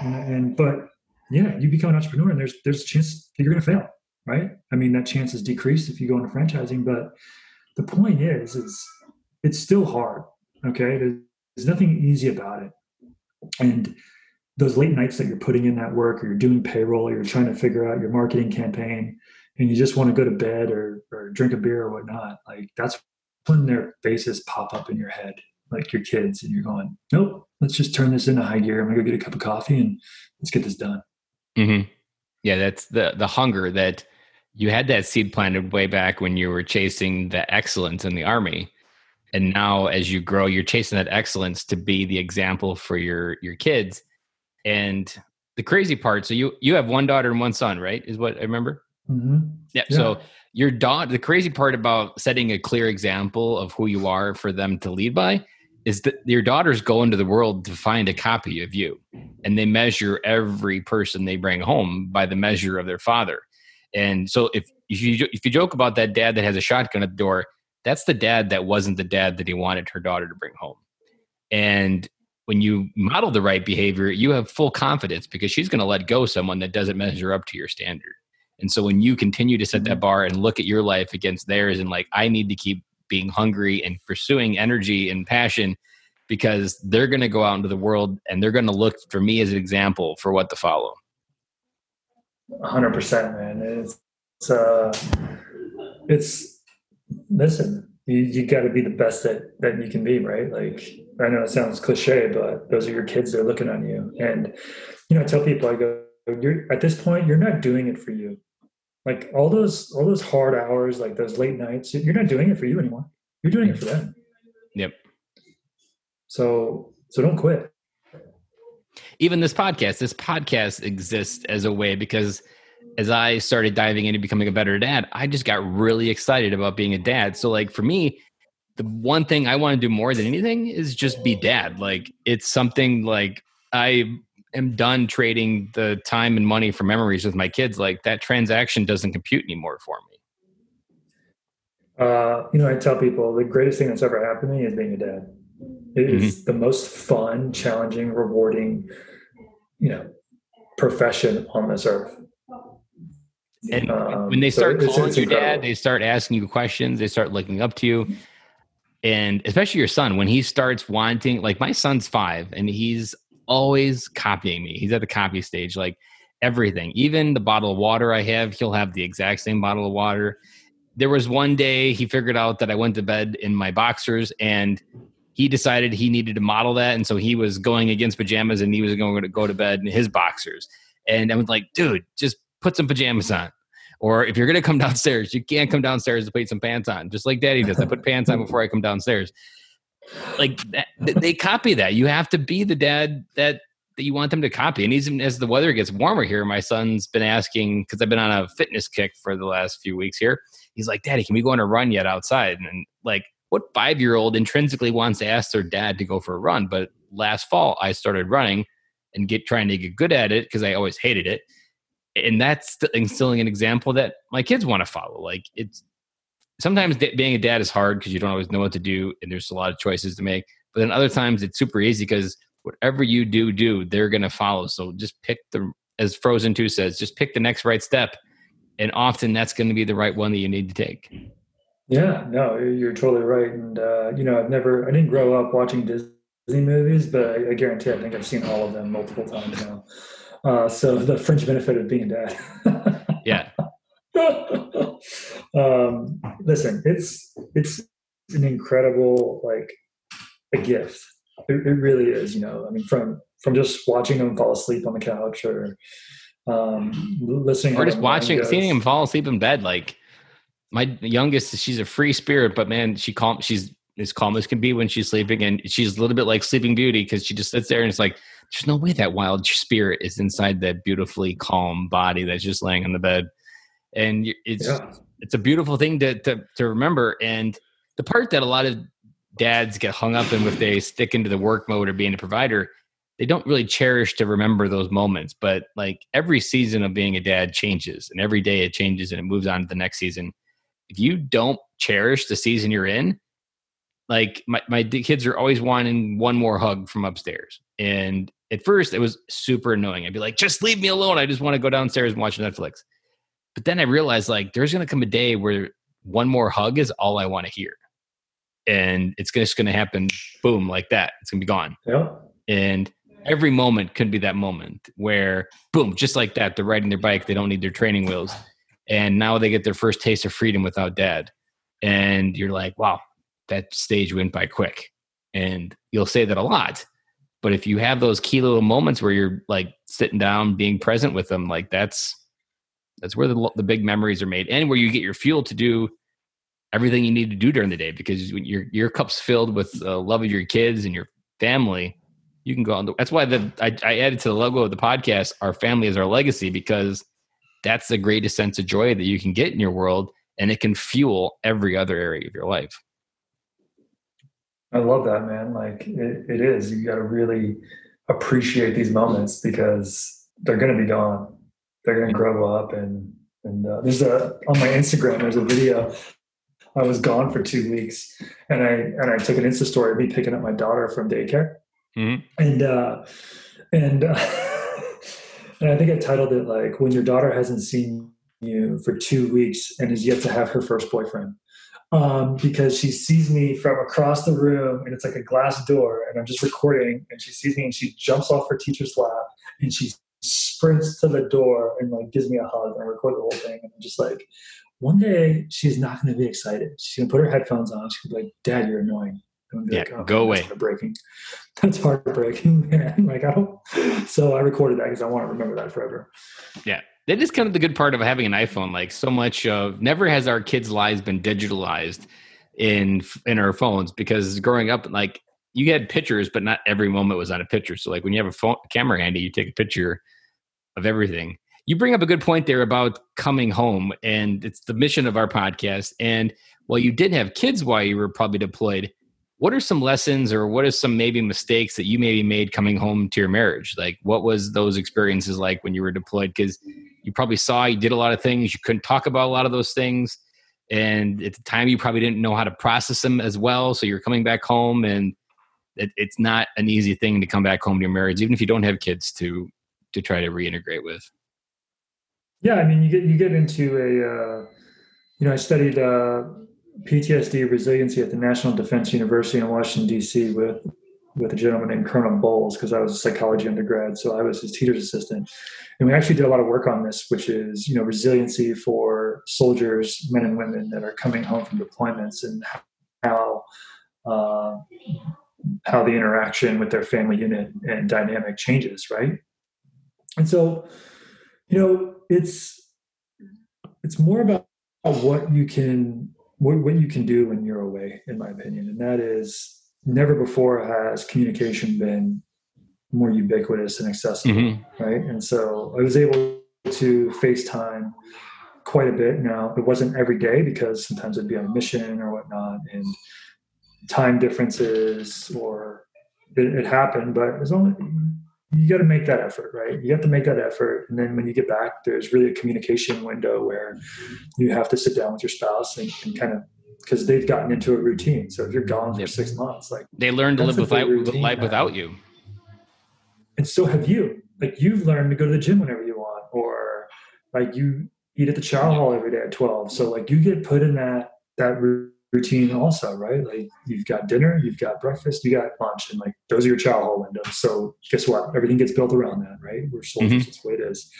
And, and but yeah, you become an entrepreneur, and there's there's a chance you're to fail, right? I mean, that chance is decreased if you go into franchising, but the point is, is it's still hard. Okay, there's nothing easy about it, and those late nights that you're putting in that work or you're doing payroll or you're trying to figure out your marketing campaign and you just want to go to bed or, or drink a beer or whatnot like that's when their faces pop up in your head like your kids and you're going nope let's just turn this into high gear i'm gonna go get a cup of coffee and let's get this done mm-hmm. yeah that's the the hunger that you had that seed planted way back when you were chasing the excellence in the army and now as you grow you're chasing that excellence to be the example for your your kids and the crazy part, so you you have one daughter and one son, right? Is what I remember. Mm-hmm. Yeah. So your daughter. The crazy part about setting a clear example of who you are for them to lead by is that your daughters go into the world to find a copy of you, and they measure every person they bring home by the measure of their father. And so if if you if you joke about that dad that has a shotgun at the door, that's the dad that wasn't the dad that he wanted her daughter to bring home. And when you model the right behavior, you have full confidence because she's going to let go someone that doesn't measure up to your standard. And so when you continue to set that mm-hmm. bar and look at your life against theirs and like, I need to keep being hungry and pursuing energy and passion because they're going to go out into the world and they're going to look for me as an example for what to follow. 100% man. It's, it's, uh, it's, listen, you, you got to be the best that, that you can be, right? Like, I know it sounds cliche, but those are your kids. They're looking on you. And, you know, I tell people, I go, you're at this point, you're not doing it for you. Like all those, all those hard hours, like those late nights, you're not doing it for you anymore. You're doing it for them. Yep. So, so don't quit. Even this podcast, this podcast exists as a way because as I started diving into becoming a better dad, I just got really excited about being a dad. So, like for me, the one thing I want to do more than anything is just be dad. Like it's something like I am done trading the time and money for memories with my kids. Like that transaction doesn't compute anymore for me. Uh, you know, I tell people the greatest thing that's ever happened to me is being a dad. It mm-hmm. is the most fun, challenging, rewarding, you know, profession on this earth. And um, when they start so calling you dad, they start asking you questions, they start looking up to you. And especially your son, when he starts wanting, like my son's five and he's always copying me. He's at the copy stage, like everything, even the bottle of water I have, he'll have the exact same bottle of water. There was one day he figured out that I went to bed in my boxers and he decided he needed to model that. And so he was going against pajamas and he was going to go to bed in his boxers. And I was like, dude, just put some pajamas on. Or if you're going to come downstairs, you can't come downstairs to put some pants on, just like daddy does. I put pants on before I come downstairs. Like that, they copy that. You have to be the dad that that you want them to copy. And even as the weather gets warmer here, my son's been asking because I've been on a fitness kick for the last few weeks here. He's like, "Daddy, can we go on a run yet outside?" And like, what five year old intrinsically wants to ask their dad to go for a run? But last fall, I started running and get trying to get good at it because I always hated it and that's instilling an example that my kids want to follow. Like it's sometimes being a dad is hard because you don't always know what to do, and there's a lot of choices to make. But then other times it's super easy because whatever you do, do they're going to follow. So just pick the, as Frozen Two says, just pick the next right step, and often that's going to be the right one that you need to take. Yeah, no, you're totally right. And uh, you know, I've never, I didn't grow up watching Disney movies, but I, I guarantee I think I've seen all of them multiple times now. Uh, so the fringe benefit of being a dad. um, listen, it's it's an incredible like a gift. It, it, really is. You know, I mean, from from just watching them fall asleep on the couch or um, listening, or just watching, seeing him fall asleep in bed. Like my youngest, she's a free spirit, but man, she calm. She's as calm as can be when she's sleeping, and she's a little bit like Sleeping Beauty because she just sits there and it's like there's no way that wild spirit is inside that beautifully calm body that's just laying on the bed and it's yeah. it's a beautiful thing to, to to remember and the part that a lot of dads get hung up in if they stick into the work mode or being a provider they don't really cherish to remember those moments. But like every season of being a dad changes, and every day it changes and it moves on to the next season. If you don't cherish the season you're in, like my, my kids are always wanting one more hug from upstairs. And at first it was super annoying. I'd be like, just leave me alone. I just want to go downstairs and watch Netflix. But then I realized like there's going to come a day where one more hug is all I want to hear. And it's just going to happen, boom, like that. It's going to be gone. Yeah. And every moment could be that moment where, boom, just like that, they're riding their bike. They don't need their training wheels. And now they get their first taste of freedom without dad. And you're like, wow, that stage went by quick. And you'll say that a lot. But if you have those key little moments where you're like sitting down, being present with them, like that's that's where the the big memories are made, and where you get your fuel to do everything you need to do during the day. Because when your your cup's filled with the love of your kids and your family, you can go on. The, that's why the I, I added to the logo of the podcast, "Our family is our legacy," because that's the greatest sense of joy that you can get in your world, and it can fuel every other area of your life. I love that, man. Like it, it is. You got to really appreciate these moments because they're going to be gone. They're going to grow up, and and uh, there's a on my Instagram. There's a video. I was gone for two weeks, and I and I took an Insta story of me picking up my daughter from daycare, mm-hmm. and uh, and uh, and I think I titled it like "When Your Daughter Hasn't Seen You for Two Weeks and Is Yet to Have Her First Boyfriend." um, because she sees me from across the room and it's like a glass door and I'm just recording and she sees me and she jumps off her teacher's lap and she sprints to the door and like gives me a hug and I record the whole thing and I'm just like one day she's not going to be excited she's going to put her headphones on she's going to be like dad you're annoying yeah, like, oh, go away. Heartbreaking. That's heartbreaking, man. Like I don't. So I recorded that because I want to remember that forever. Yeah, that is kind of the good part of having an iPhone. Like so much of never has our kids' lives been digitalized in in our phones because growing up, like you had pictures, but not every moment was on a picture. So like when you have a phone camera handy, you take a picture of everything. You bring up a good point there about coming home, and it's the mission of our podcast. And while you did have kids while you were probably deployed, what are some lessons or what are some maybe mistakes that you maybe made coming home to your marriage like what was those experiences like when you were deployed because you probably saw you did a lot of things you couldn't talk about a lot of those things and at the time you probably didn't know how to process them as well so you're coming back home and it, it's not an easy thing to come back home to your marriage even if you don't have kids to to try to reintegrate with yeah i mean you get you get into a uh, you know i studied uh, PTSD resiliency at the National Defense University in Washington D.C. with with a gentleman named Colonel Bowles because I was a psychology undergrad, so I was his teacher's assistant, and we actually did a lot of work on this, which is you know resiliency for soldiers, men and women that are coming home from deployments, and how uh, how the interaction with their family unit and dynamic changes, right? And so, you know, it's it's more about what you can what, what you can do when you're away, in my opinion, and that is never before has communication been more ubiquitous and accessible, mm-hmm. right? And so I was able to FaceTime quite a bit. Now it wasn't every day because sometimes I'd be on a mission or whatnot, and time differences or it, it happened, but it was only you got to make that effort, right? You have to make that effort. And then when you get back, there's really a communication window where you have to sit down with your spouse and, and kind of because they've gotten into a routine. So if you're gone for six months, like they learn to live without life without you. And so have you. Like you've learned to go to the gym whenever you want, or like you eat at the chow hall every day at 12. So like you get put in that that routine also, right? Like you've got dinner, you've got breakfast, you got lunch, and like those are your chow hall windows. So guess what? Everything gets built around that, right? We're soldiers, mm-hmm. that's the way it is.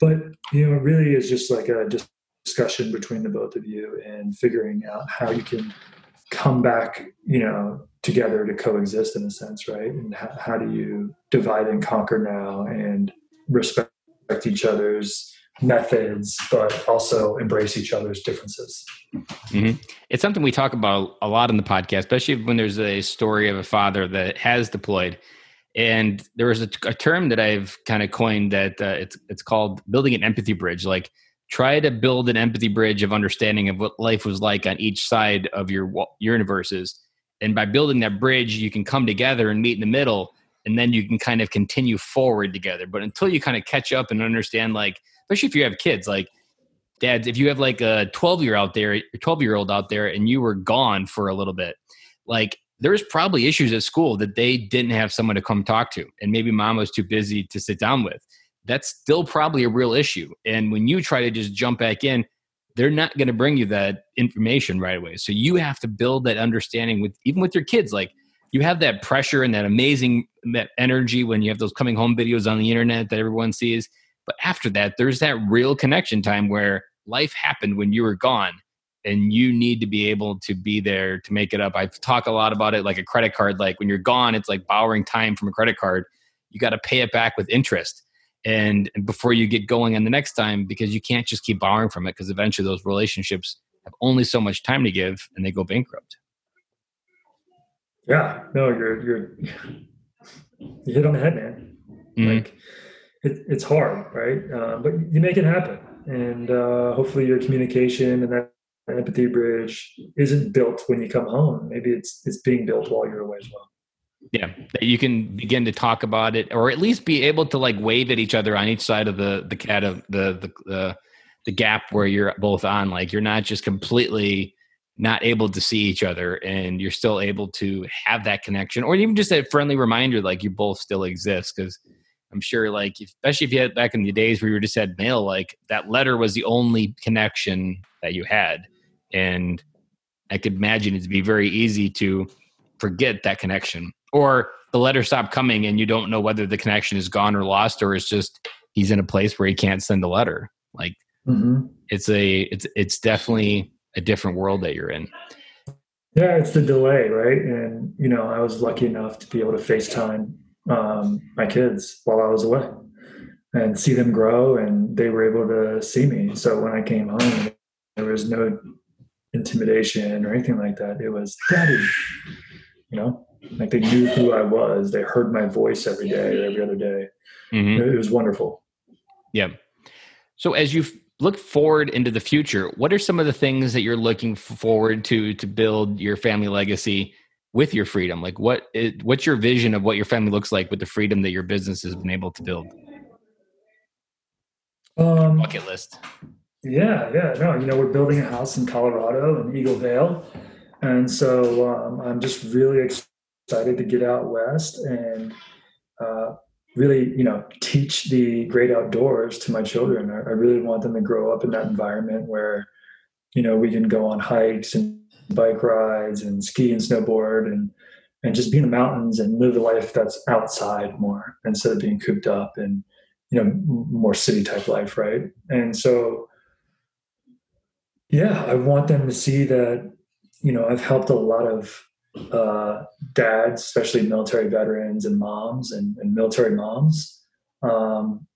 But you know, it really is just like a discussion between the both of you and figuring out how you can come back, you know, together to coexist in a sense, right? And how, how do you divide and conquer now and respect each other's methods, but also embrace each other's differences. Mm-hmm. It's something we talk about a lot in the podcast, especially when there's a story of a father that has deployed. And there was a, a term that I've kind of coined that uh, it's it's called building an empathy bridge. Like try to build an empathy bridge of understanding of what life was like on each side of your your universes. And by building that bridge, you can come together and meet in the middle and then you can kind of continue forward together. But until you kind of catch up and understand, like, especially if you have kids, like dads, if you have like a 12 year out there, 12 year old out there, and you were gone for a little bit, like there's probably issues at school that they didn't have someone to come talk to, and maybe mom was too busy to sit down with. That's still probably a real issue. And when you try to just jump back in, they're not going to bring you that information right away. So you have to build that understanding with even with your kids. Like you have that pressure and that amazing that energy when you have those coming home videos on the internet that everyone sees. But after that, there's that real connection time where life happened when you were gone and you need to be able to be there to make it up. I talk a lot about it like a credit card. Like when you're gone, it's like borrowing time from a credit card. You got to pay it back with interest. And before you get going on the next time, because you can't just keep borrowing from it, because eventually those relationships have only so much time to give and they go bankrupt. Yeah, no, you're you're you hit on the head, man. Mm-hmm. Like it, it's hard, right? Uh, but you make it happen, and uh, hopefully your communication and that empathy bridge isn't built when you come home. Maybe it's it's being built while you're away as well. Yeah, that you can begin to talk about it, or at least be able to like wave at each other on each side of the the cat of the the the, the gap where you're both on. Like you're not just completely not able to see each other and you're still able to have that connection or even just a friendly reminder like you both still exist because i'm sure like especially if you had back in the days where you just had mail like that letter was the only connection that you had and i could imagine it'd be very easy to forget that connection or the letter stopped coming and you don't know whether the connection is gone or lost or it's just he's in a place where he can't send a letter like mm-hmm. it's a it's it's definitely a different world that you're in. Yeah, it's the delay, right? And you know, I was lucky enough to be able to FaceTime um, my kids while I was away and see them grow, and they were able to see me. So when I came home, there was no intimidation or anything like that. It was daddy, you know, like they knew who I was. They heard my voice every day or every other day. Mm-hmm. It was wonderful. Yeah. So as you've look forward into the future, what are some of the things that you're looking forward to to build your family legacy with your freedom? Like what is, what's your vision of what your family looks like with the freedom that your business has been able to build? Um, bucket list. Yeah, yeah, no, you know, we're building a house in Colorado in Eagle-Vail, and so um, I'm just really excited to get out west and uh, really, you know, teach the great outdoors to my children. I, I, really want them to grow up in that environment where, you know, we can go on hikes and bike rides and ski and snowboard and and just be in the mountains and live a life that's outside more instead of being cooped up and you know more city type life, right? And so, yeah, I want them to see that, you know, I've helped a lot of uh, dads, especially military veterans and moms and, and military moms, um,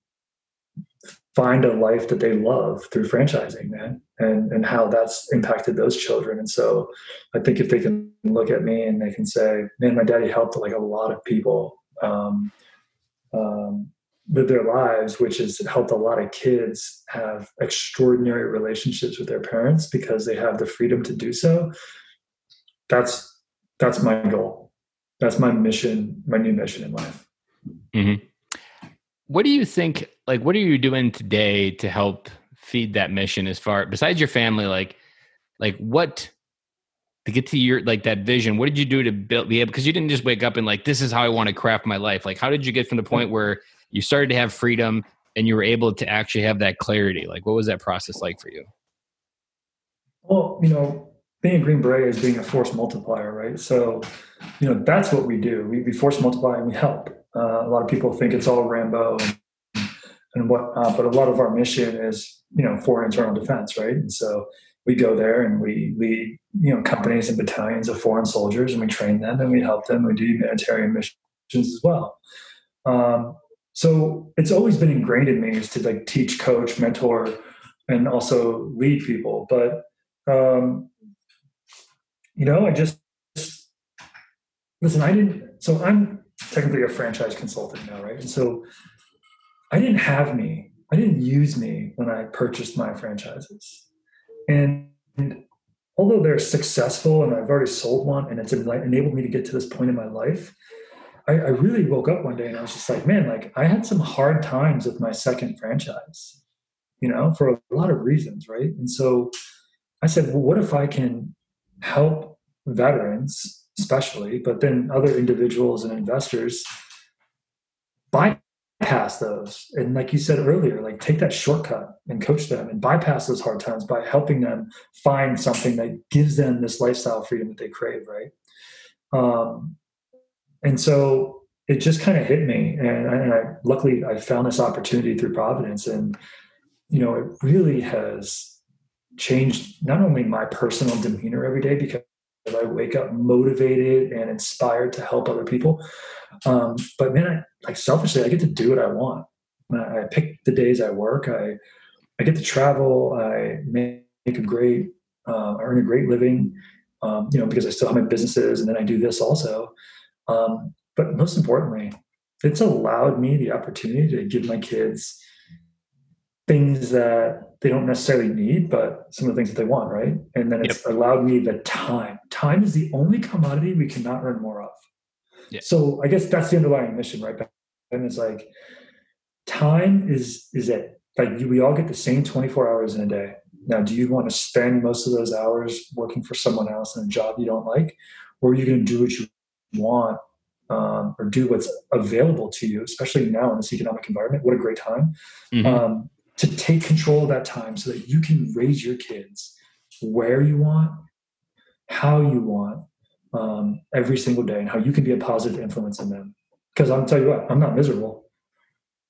find a life that they love through franchising, man, and and how that's impacted those children. And so, I think if they can look at me and they can say, "Man, my daddy helped like a lot of people." Um, um, live their lives, which has helped a lot of kids have extraordinary relationships with their parents because they have the freedom to do so. That's that's my goal. That's my mission, my new mission in life. Mm-hmm. What do you think? Like, what are you doing today to help feed that mission? As far besides your family, like, like what to get to your like that vision? What did you do to build be able? Because you didn't just wake up and like, this is how I want to craft my life. Like, how did you get from the point where you started to have freedom and you were able to actually have that clarity? Like, what was that process like for you? Well, you know, being a Green Beret is being a force multiplier, right? So, you know, that's what we do. We, we force multiply and we help. Uh, a lot of people think it's all Rambo and, and what, uh, but a lot of our mission is, you know, for internal defense, right? And so we go there and we lead, you know, companies and battalions of foreign soldiers and we train them and we help them. We do humanitarian missions as well. Um, so it's always been ingrained in me is to like teach, coach, mentor, and also lead people. But um, you know, I just, just listen. I didn't. So I'm technically a franchise consultant now, right? And so I didn't have me. I didn't use me when I purchased my franchises, and, and although they're successful and I've already sold one and it's enabled me to get to this point in my life, I, I really woke up one day and I was just like, man, like I had some hard times with my second franchise, you know, for a lot of reasons, right? And so I said, well, what if I can help veterans, especially, but then other individuals and investors bypass those? And like you said earlier, like take that shortcut and coach them and bypass those hard times by helping them find something that gives them this lifestyle freedom that they crave, right? Um, and so it just kind of hit me and, and I, luckily i found this opportunity through providence and you know it really has changed not only my personal demeanor every day because I wake up motivated and inspired to help other people. Um, but man, I, like selfishly, I get to do what I want. I, I pick the days I work. I I get to travel. I make, a great, uh, I earn a great living. Um, you know, because I still have my businesses, and then I do this also. Um, but most importantly, it's allowed me the opportunity to give my kids things that they don't necessarily need, but some of the things that they want, right? And then it's yep. allowed me the time. Time is the only commodity we cannot earn more of. Yep. So I guess that's the underlying mission, right? And it's like time is is it. Like we all get the same 24 hours in a day. Now, do you want to spend most of those hours working for someone else in a job you don't like? Or are you going to do what you want um, or do what's available to you, especially now in this economic environment? What a great time. Mm-hmm. Um, to take control of that time so that you can raise your kids where you want, how you want, um, every single day, and how you can be a positive influence in them. Because I'm tell you what, I'm not miserable.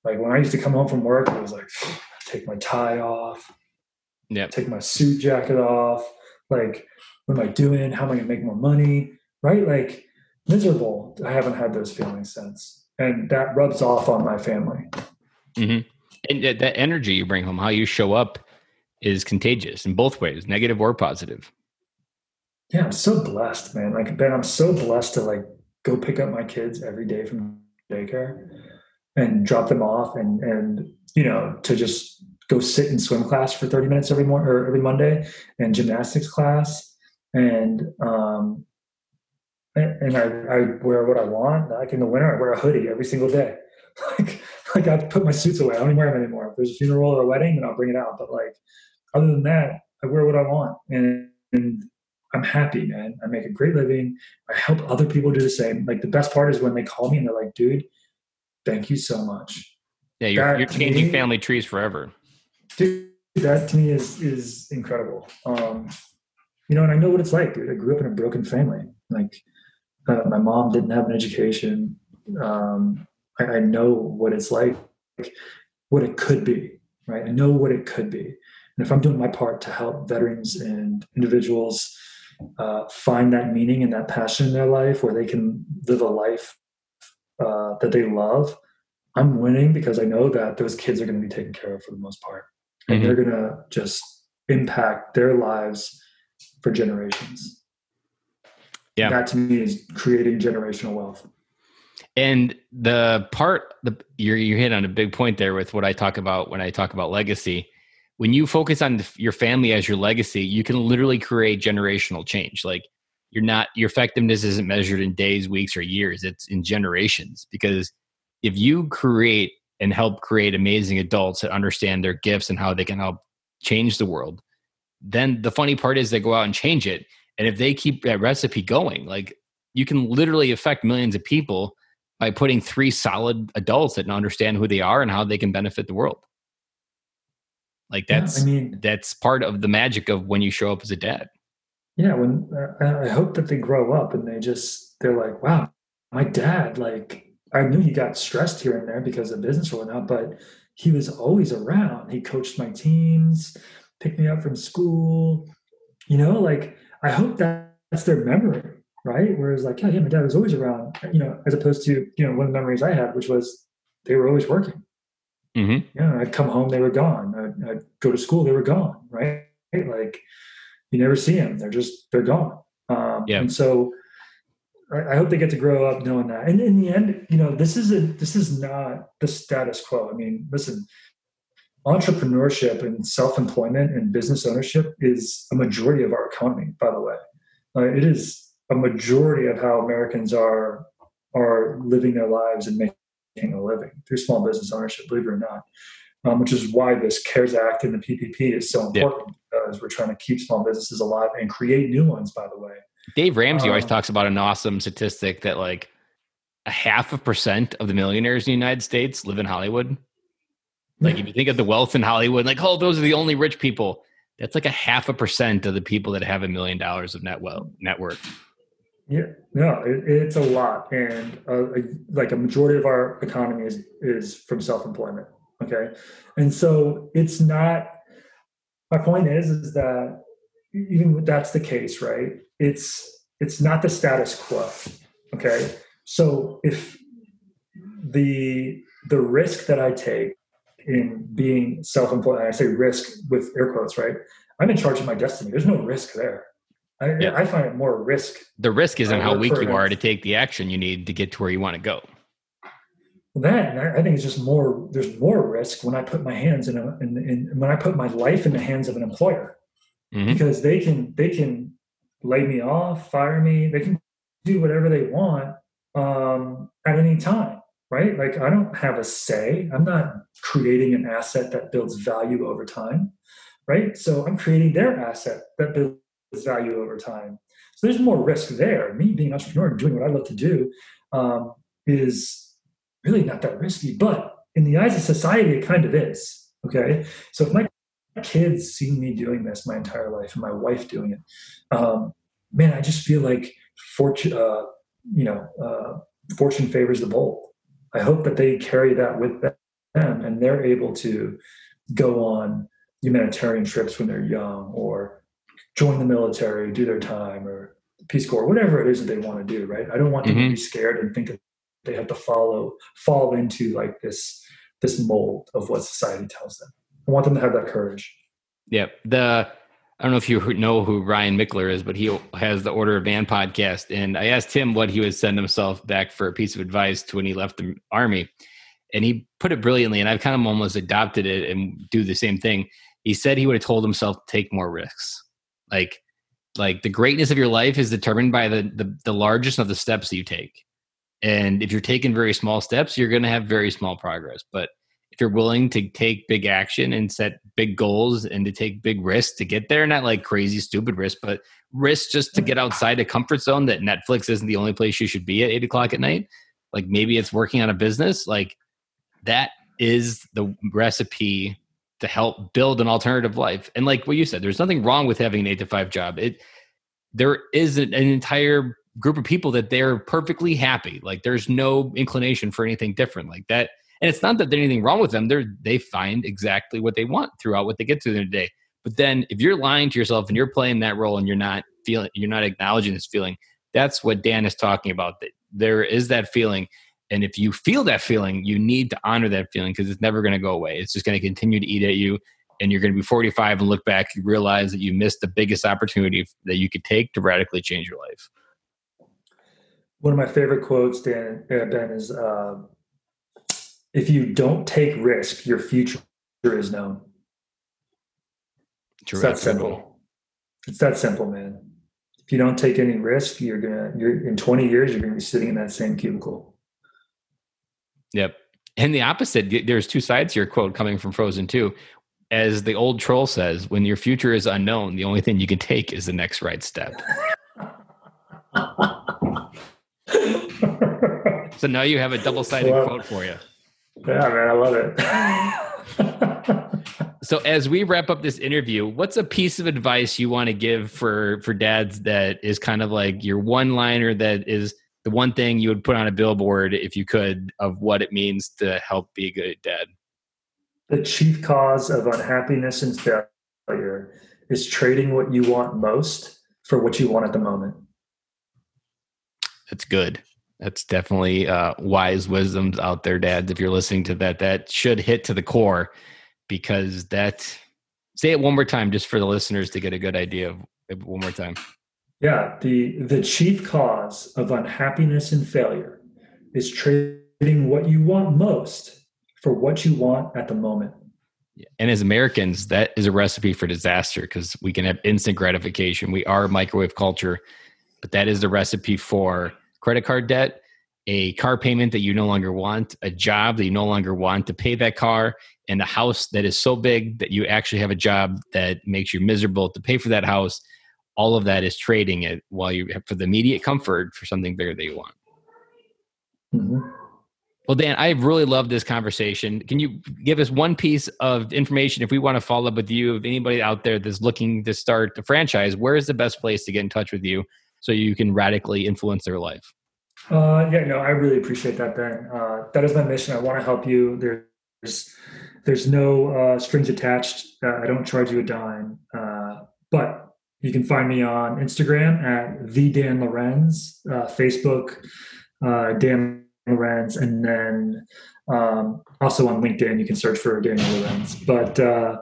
Like when I used to come home from work, I was like, take my tie off, yeah, take my suit jacket off. Like, what am I doing? How am I gonna make more money? Right? Like miserable. I haven't had those feelings since, and that rubs off on my family. Mm-hmm and that energy you bring home, how you show up, is contagious in both ways, negative or positive. Yeah, I'm so blessed, man. Like Ben, I'm so blessed to like go pick up my kids every day from daycare and drop them off, and and you know to just go sit in swim class for 30 minutes every morning or every Monday, and gymnastics class, and um, and I, I wear what I want. Like in the winter, I wear a hoodie every single day. Like like I put my suits away. I don't even wear them anymore. If there's a funeral or a wedding, then I'll bring it out. But like other than that, I wear what I want. And, and I'm happy, man. I make a great living. I help other people do the same. Like the best part is when they call me and they're like, dude, thank you so much. Yeah, you're, you're changing me, family trees forever. Dude, that to me is is incredible. Um, you know, and I know what it's like, dude. I grew up in a broken family. Like uh, my mom didn't have an education. Um, I, I know what it's like, what it could be, right? I know what it could be. And if I'm doing my part to help veterans and individuals uh, find that meaning and that passion in their life where they can live a life uh, that they love, I'm winning because I know that those kids are going to be taken care of for the most part. And mm-hmm. they're going to just impact their lives for generations. Yeah. That to me is creating generational wealth. And the part the you you hit on a big point there with what I talk about when I talk about legacy. When you focus on your family as your legacy, you can literally create generational change. Like you're not your effectiveness isn't measured in days, weeks, or years. It's in generations. Because if you create and help create amazing adults that understand their gifts and how they can help change the world, then the funny part is they go out and change it. And if they keep that recipe going, like you can literally affect millions of people by putting three solid adults that understand who they are and how they can benefit the world. Like that's yeah, I mean, that's part of the magic of when you show up as a dad. Yeah, when uh, I hope that they grow up and they just they're like, wow, my dad like I knew he got stressed here and there because of business or whatnot, but he was always around. He coached my teams, picked me up from school. You know, like I hope that that's their memory right? Whereas like, yeah, yeah, my dad was always around, you know, as opposed to, you know, one of the memories I had, which was they were always working. Mm-hmm. Yeah, I'd come home, they were gone. I'd, I'd, go to school, they were gone, right? Like you never see them; they're just they're gone. Um, yeah. And so I, hope they get to grow up knowing that. And in the end, you know, this is a this is not the status quo. I mean, listen, entrepreneurship and self-employment and business ownership is a majority of our economy. By the way, uh, it is a majority of how Americans are are living their lives and making a living through small business ownership, believe it or not. Um, which is why this CARES Act and the PPP is so important yeah. because we're trying to keep small businesses alive and create new ones. By the way, Dave Ramsey um, always talks about an awesome statistic that like a half a percent of the millionaires in the United States live in Hollywood. Like if you think of the wealth in Hollywood, like oh, those are the only rich people. That's like a half a percent of the people that have a million dollars of net wealth net worth. Yeah, no, it, it's a lot, and uh, like a majority of our economy is is from self employment. Okay, and so it's not. My point is, is that even that's the case, right? It's it's not the status quo. Okay, so if the the risk that I take in being self-employed, I say risk with air quotes, right? I'm in charge of my destiny. There's no risk there. I, yeah. I find it more risk. The risk isn't how weak you are to take the action you need to get to where you want to go. Then I think it's just more. There's more risk when I put my hands in, a, in, in when I put my life in the hands of an employer, mm-hmm. because they can they can lay me off, fire me, they can do whatever they want um, at any time, right? Like I don't have a say. I'm not creating an asset that builds value over time, right? So I'm creating their asset that builds value over time. So there's more risk there. Me being an entrepreneur and doing what I love to do um, is really not that risky, but in the eyes of society, it kind of is. Okay. So if my kids see me doing this my entire life and my wife doing it, um, man, I just feel like fortune, uh, you know, uh, fortune favors the bold. I hope that they carry that with them and they're able to go on humanitarian trips when they're young or join the military, do their time, or Peace Corps, whatever it is that they want to do, right? I don't want them mm-hmm. to be scared and think that they have to follow, fall into like this this mold of what society tells them. I want them to have that courage. Yeah. The I don't know if you know who Ryan Michler is, but he has the Order of Man podcast. And I asked him what he would send himself back for a piece of advice to when he left the army. And he put it brilliantly, and I've kind of almost adopted it and do the same thing. He said he would have told himself to take more risks. Like, like the greatness of your life is determined by the, the, the largest of the steps that you take. And if you're taking very small steps, you're going to have very small progress. But if you're willing to take big action and set big goals and to take big risks to get there, not like crazy, stupid risks, but risks just to get mm-hmm. outside a comfort zone that Netflix isn't the only place you should be at eight o'clock at night. Like maybe it's working on a business. Like that is the recipe to help build an alternative life. And like what you said, there's nothing wrong with having an eight to five job. It there is an, an entire group of people that they're perfectly happy. Like there's no inclination for anything different like that. And it's not that there's anything wrong with them. They're they find exactly what they want throughout what they get through their day. But then if you're lying to yourself and you're playing that role and you're not feeling you're not acknowledging this feeling, that's what Dan is talking about. That there is that feeling and if you feel that feeling, you need to honor that feeling because it's never going to go away. It's just going to continue to eat at you. And you're going to be 45 and look back, you realize that you missed the biggest opportunity that you could take to radically change your life. One of my favorite quotes, Dan, uh, Ben, is uh, if you don't take risk, your future is known. It's that simple. It's that simple, man. If you don't take any risk, you're gonna you're in 20 years, you're gonna be sitting in that same cubicle. Yep. And the opposite, there's two sides here, quote coming from Frozen 2. As the old troll says, when your future is unknown, the only thing you can take is the next right step. so now you have a double sided quote for you. Yeah, man, I love it. so as we wrap up this interview, what's a piece of advice you want to give for for dads that is kind of like your one liner that is the one thing you would put on a billboard if you could of what it means to help be a good dad? The chief cause of unhappiness and failure is trading what you want most for what you want at the moment. That's good. That's definitely uh, wise wisdoms out there, dads. If you're listening to that, that should hit to the core because that. Say it one more time, just for the listeners to get a good idea of it one more time. Yeah, the the chief cause of unhappiness and failure is trading what you want most for what you want at the moment. And as Americans, that is a recipe for disaster because we can have instant gratification. We are a microwave culture, but that is the recipe for credit card debt a car payment that you no longer want, a job that you no longer want to pay that car, and a house that is so big that you actually have a job that makes you miserable to pay for that house. All of that is trading it while you for the immediate comfort for something bigger that you want. Mm-hmm. Well, Dan, I really loved this conversation. Can you give us one piece of information if we want to follow up with you? If anybody out there that's looking to start a franchise, where is the best place to get in touch with you so you can radically influence their life? Uh, yeah, no, I really appreciate that, Ben. Uh, that is my mission. I want to help you. There's there's no uh, strings attached. Uh, I don't charge you a dime. Uh, but you can find me on Instagram at the Dan Lorenzo, uh, Facebook Dan Lorenzo, and then um, also on LinkedIn, you can search for Daniel Lorenzo. But uh,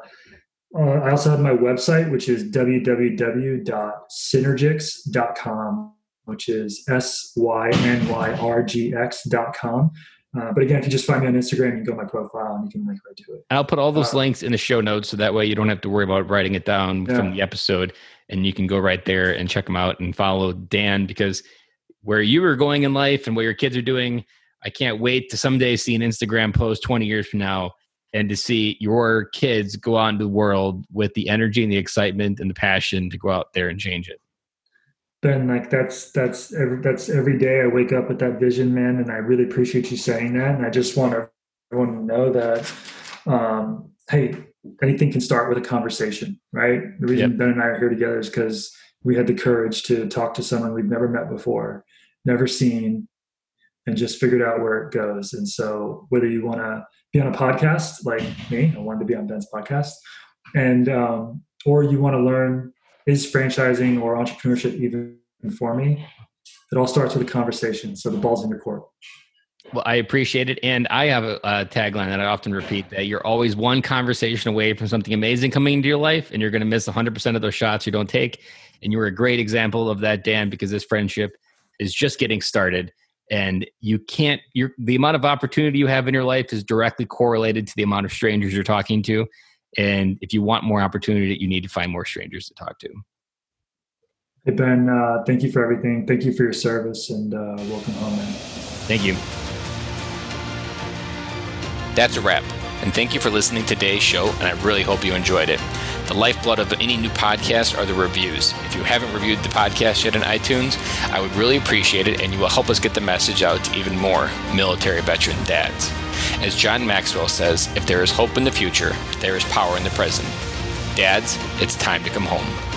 uh, I also have my website, which is www.synyrgx.com, which is S Y N Y R G X.com. Uh, but again, if you just find me on Instagram, you can go to my profile and you can link right to it. I'll put all those uh, links in the show notes so that way you don't have to worry about writing it down yeah. from the episode and you can go right there and check them out and follow Dan because where you are going in life and what your kids are doing, I can't wait to someday see an Instagram post 20 years from now and to see your kids go out into the world with the energy and the excitement and the passion to go out there and change it. Ben, like that's that's every that's every day I wake up with that vision, man, and I really appreciate you saying that. And I just want everyone to know that, um, hey, anything can start with a conversation, right? The reason yep. Ben and I are here together is because we had the courage to talk to someone we've never met before, never seen, and just figured out where it goes. And so, whether you want to be on a podcast like me, I wanted to be on Ben's podcast, and um, or you want to learn is franchising or entrepreneurship even for me, it all starts with a conversation. So the ball's in your court. Well, I appreciate it. And I have a, a, tagline that I often repeat that you're always one conversation away from something amazing coming into your life, and you're going to miss 100% of those shots you don't take. And you're a great example of that, Dan, because this friendship is just getting started and you can't you're the amount of opportunity you have in your life is directly correlated to the amount of strangers you're talking to. And if you want more opportunity you need to find more strangers to talk to. Hey ben uh, thank you for everything. Thank you for your service and uh, welcome home man. Thank you that's a wrap and thank you for listening to today's show and i really hope you enjoyed it the lifeblood of any new podcast are the reviews. If you haven't reviewed the podcast yet on iTunes, I would really appreciate it, and you will help us get the message out to even more military veteran dads. As John Maxwell says, if there is hope in the future, there is power in the present. Dads, it's time to come home.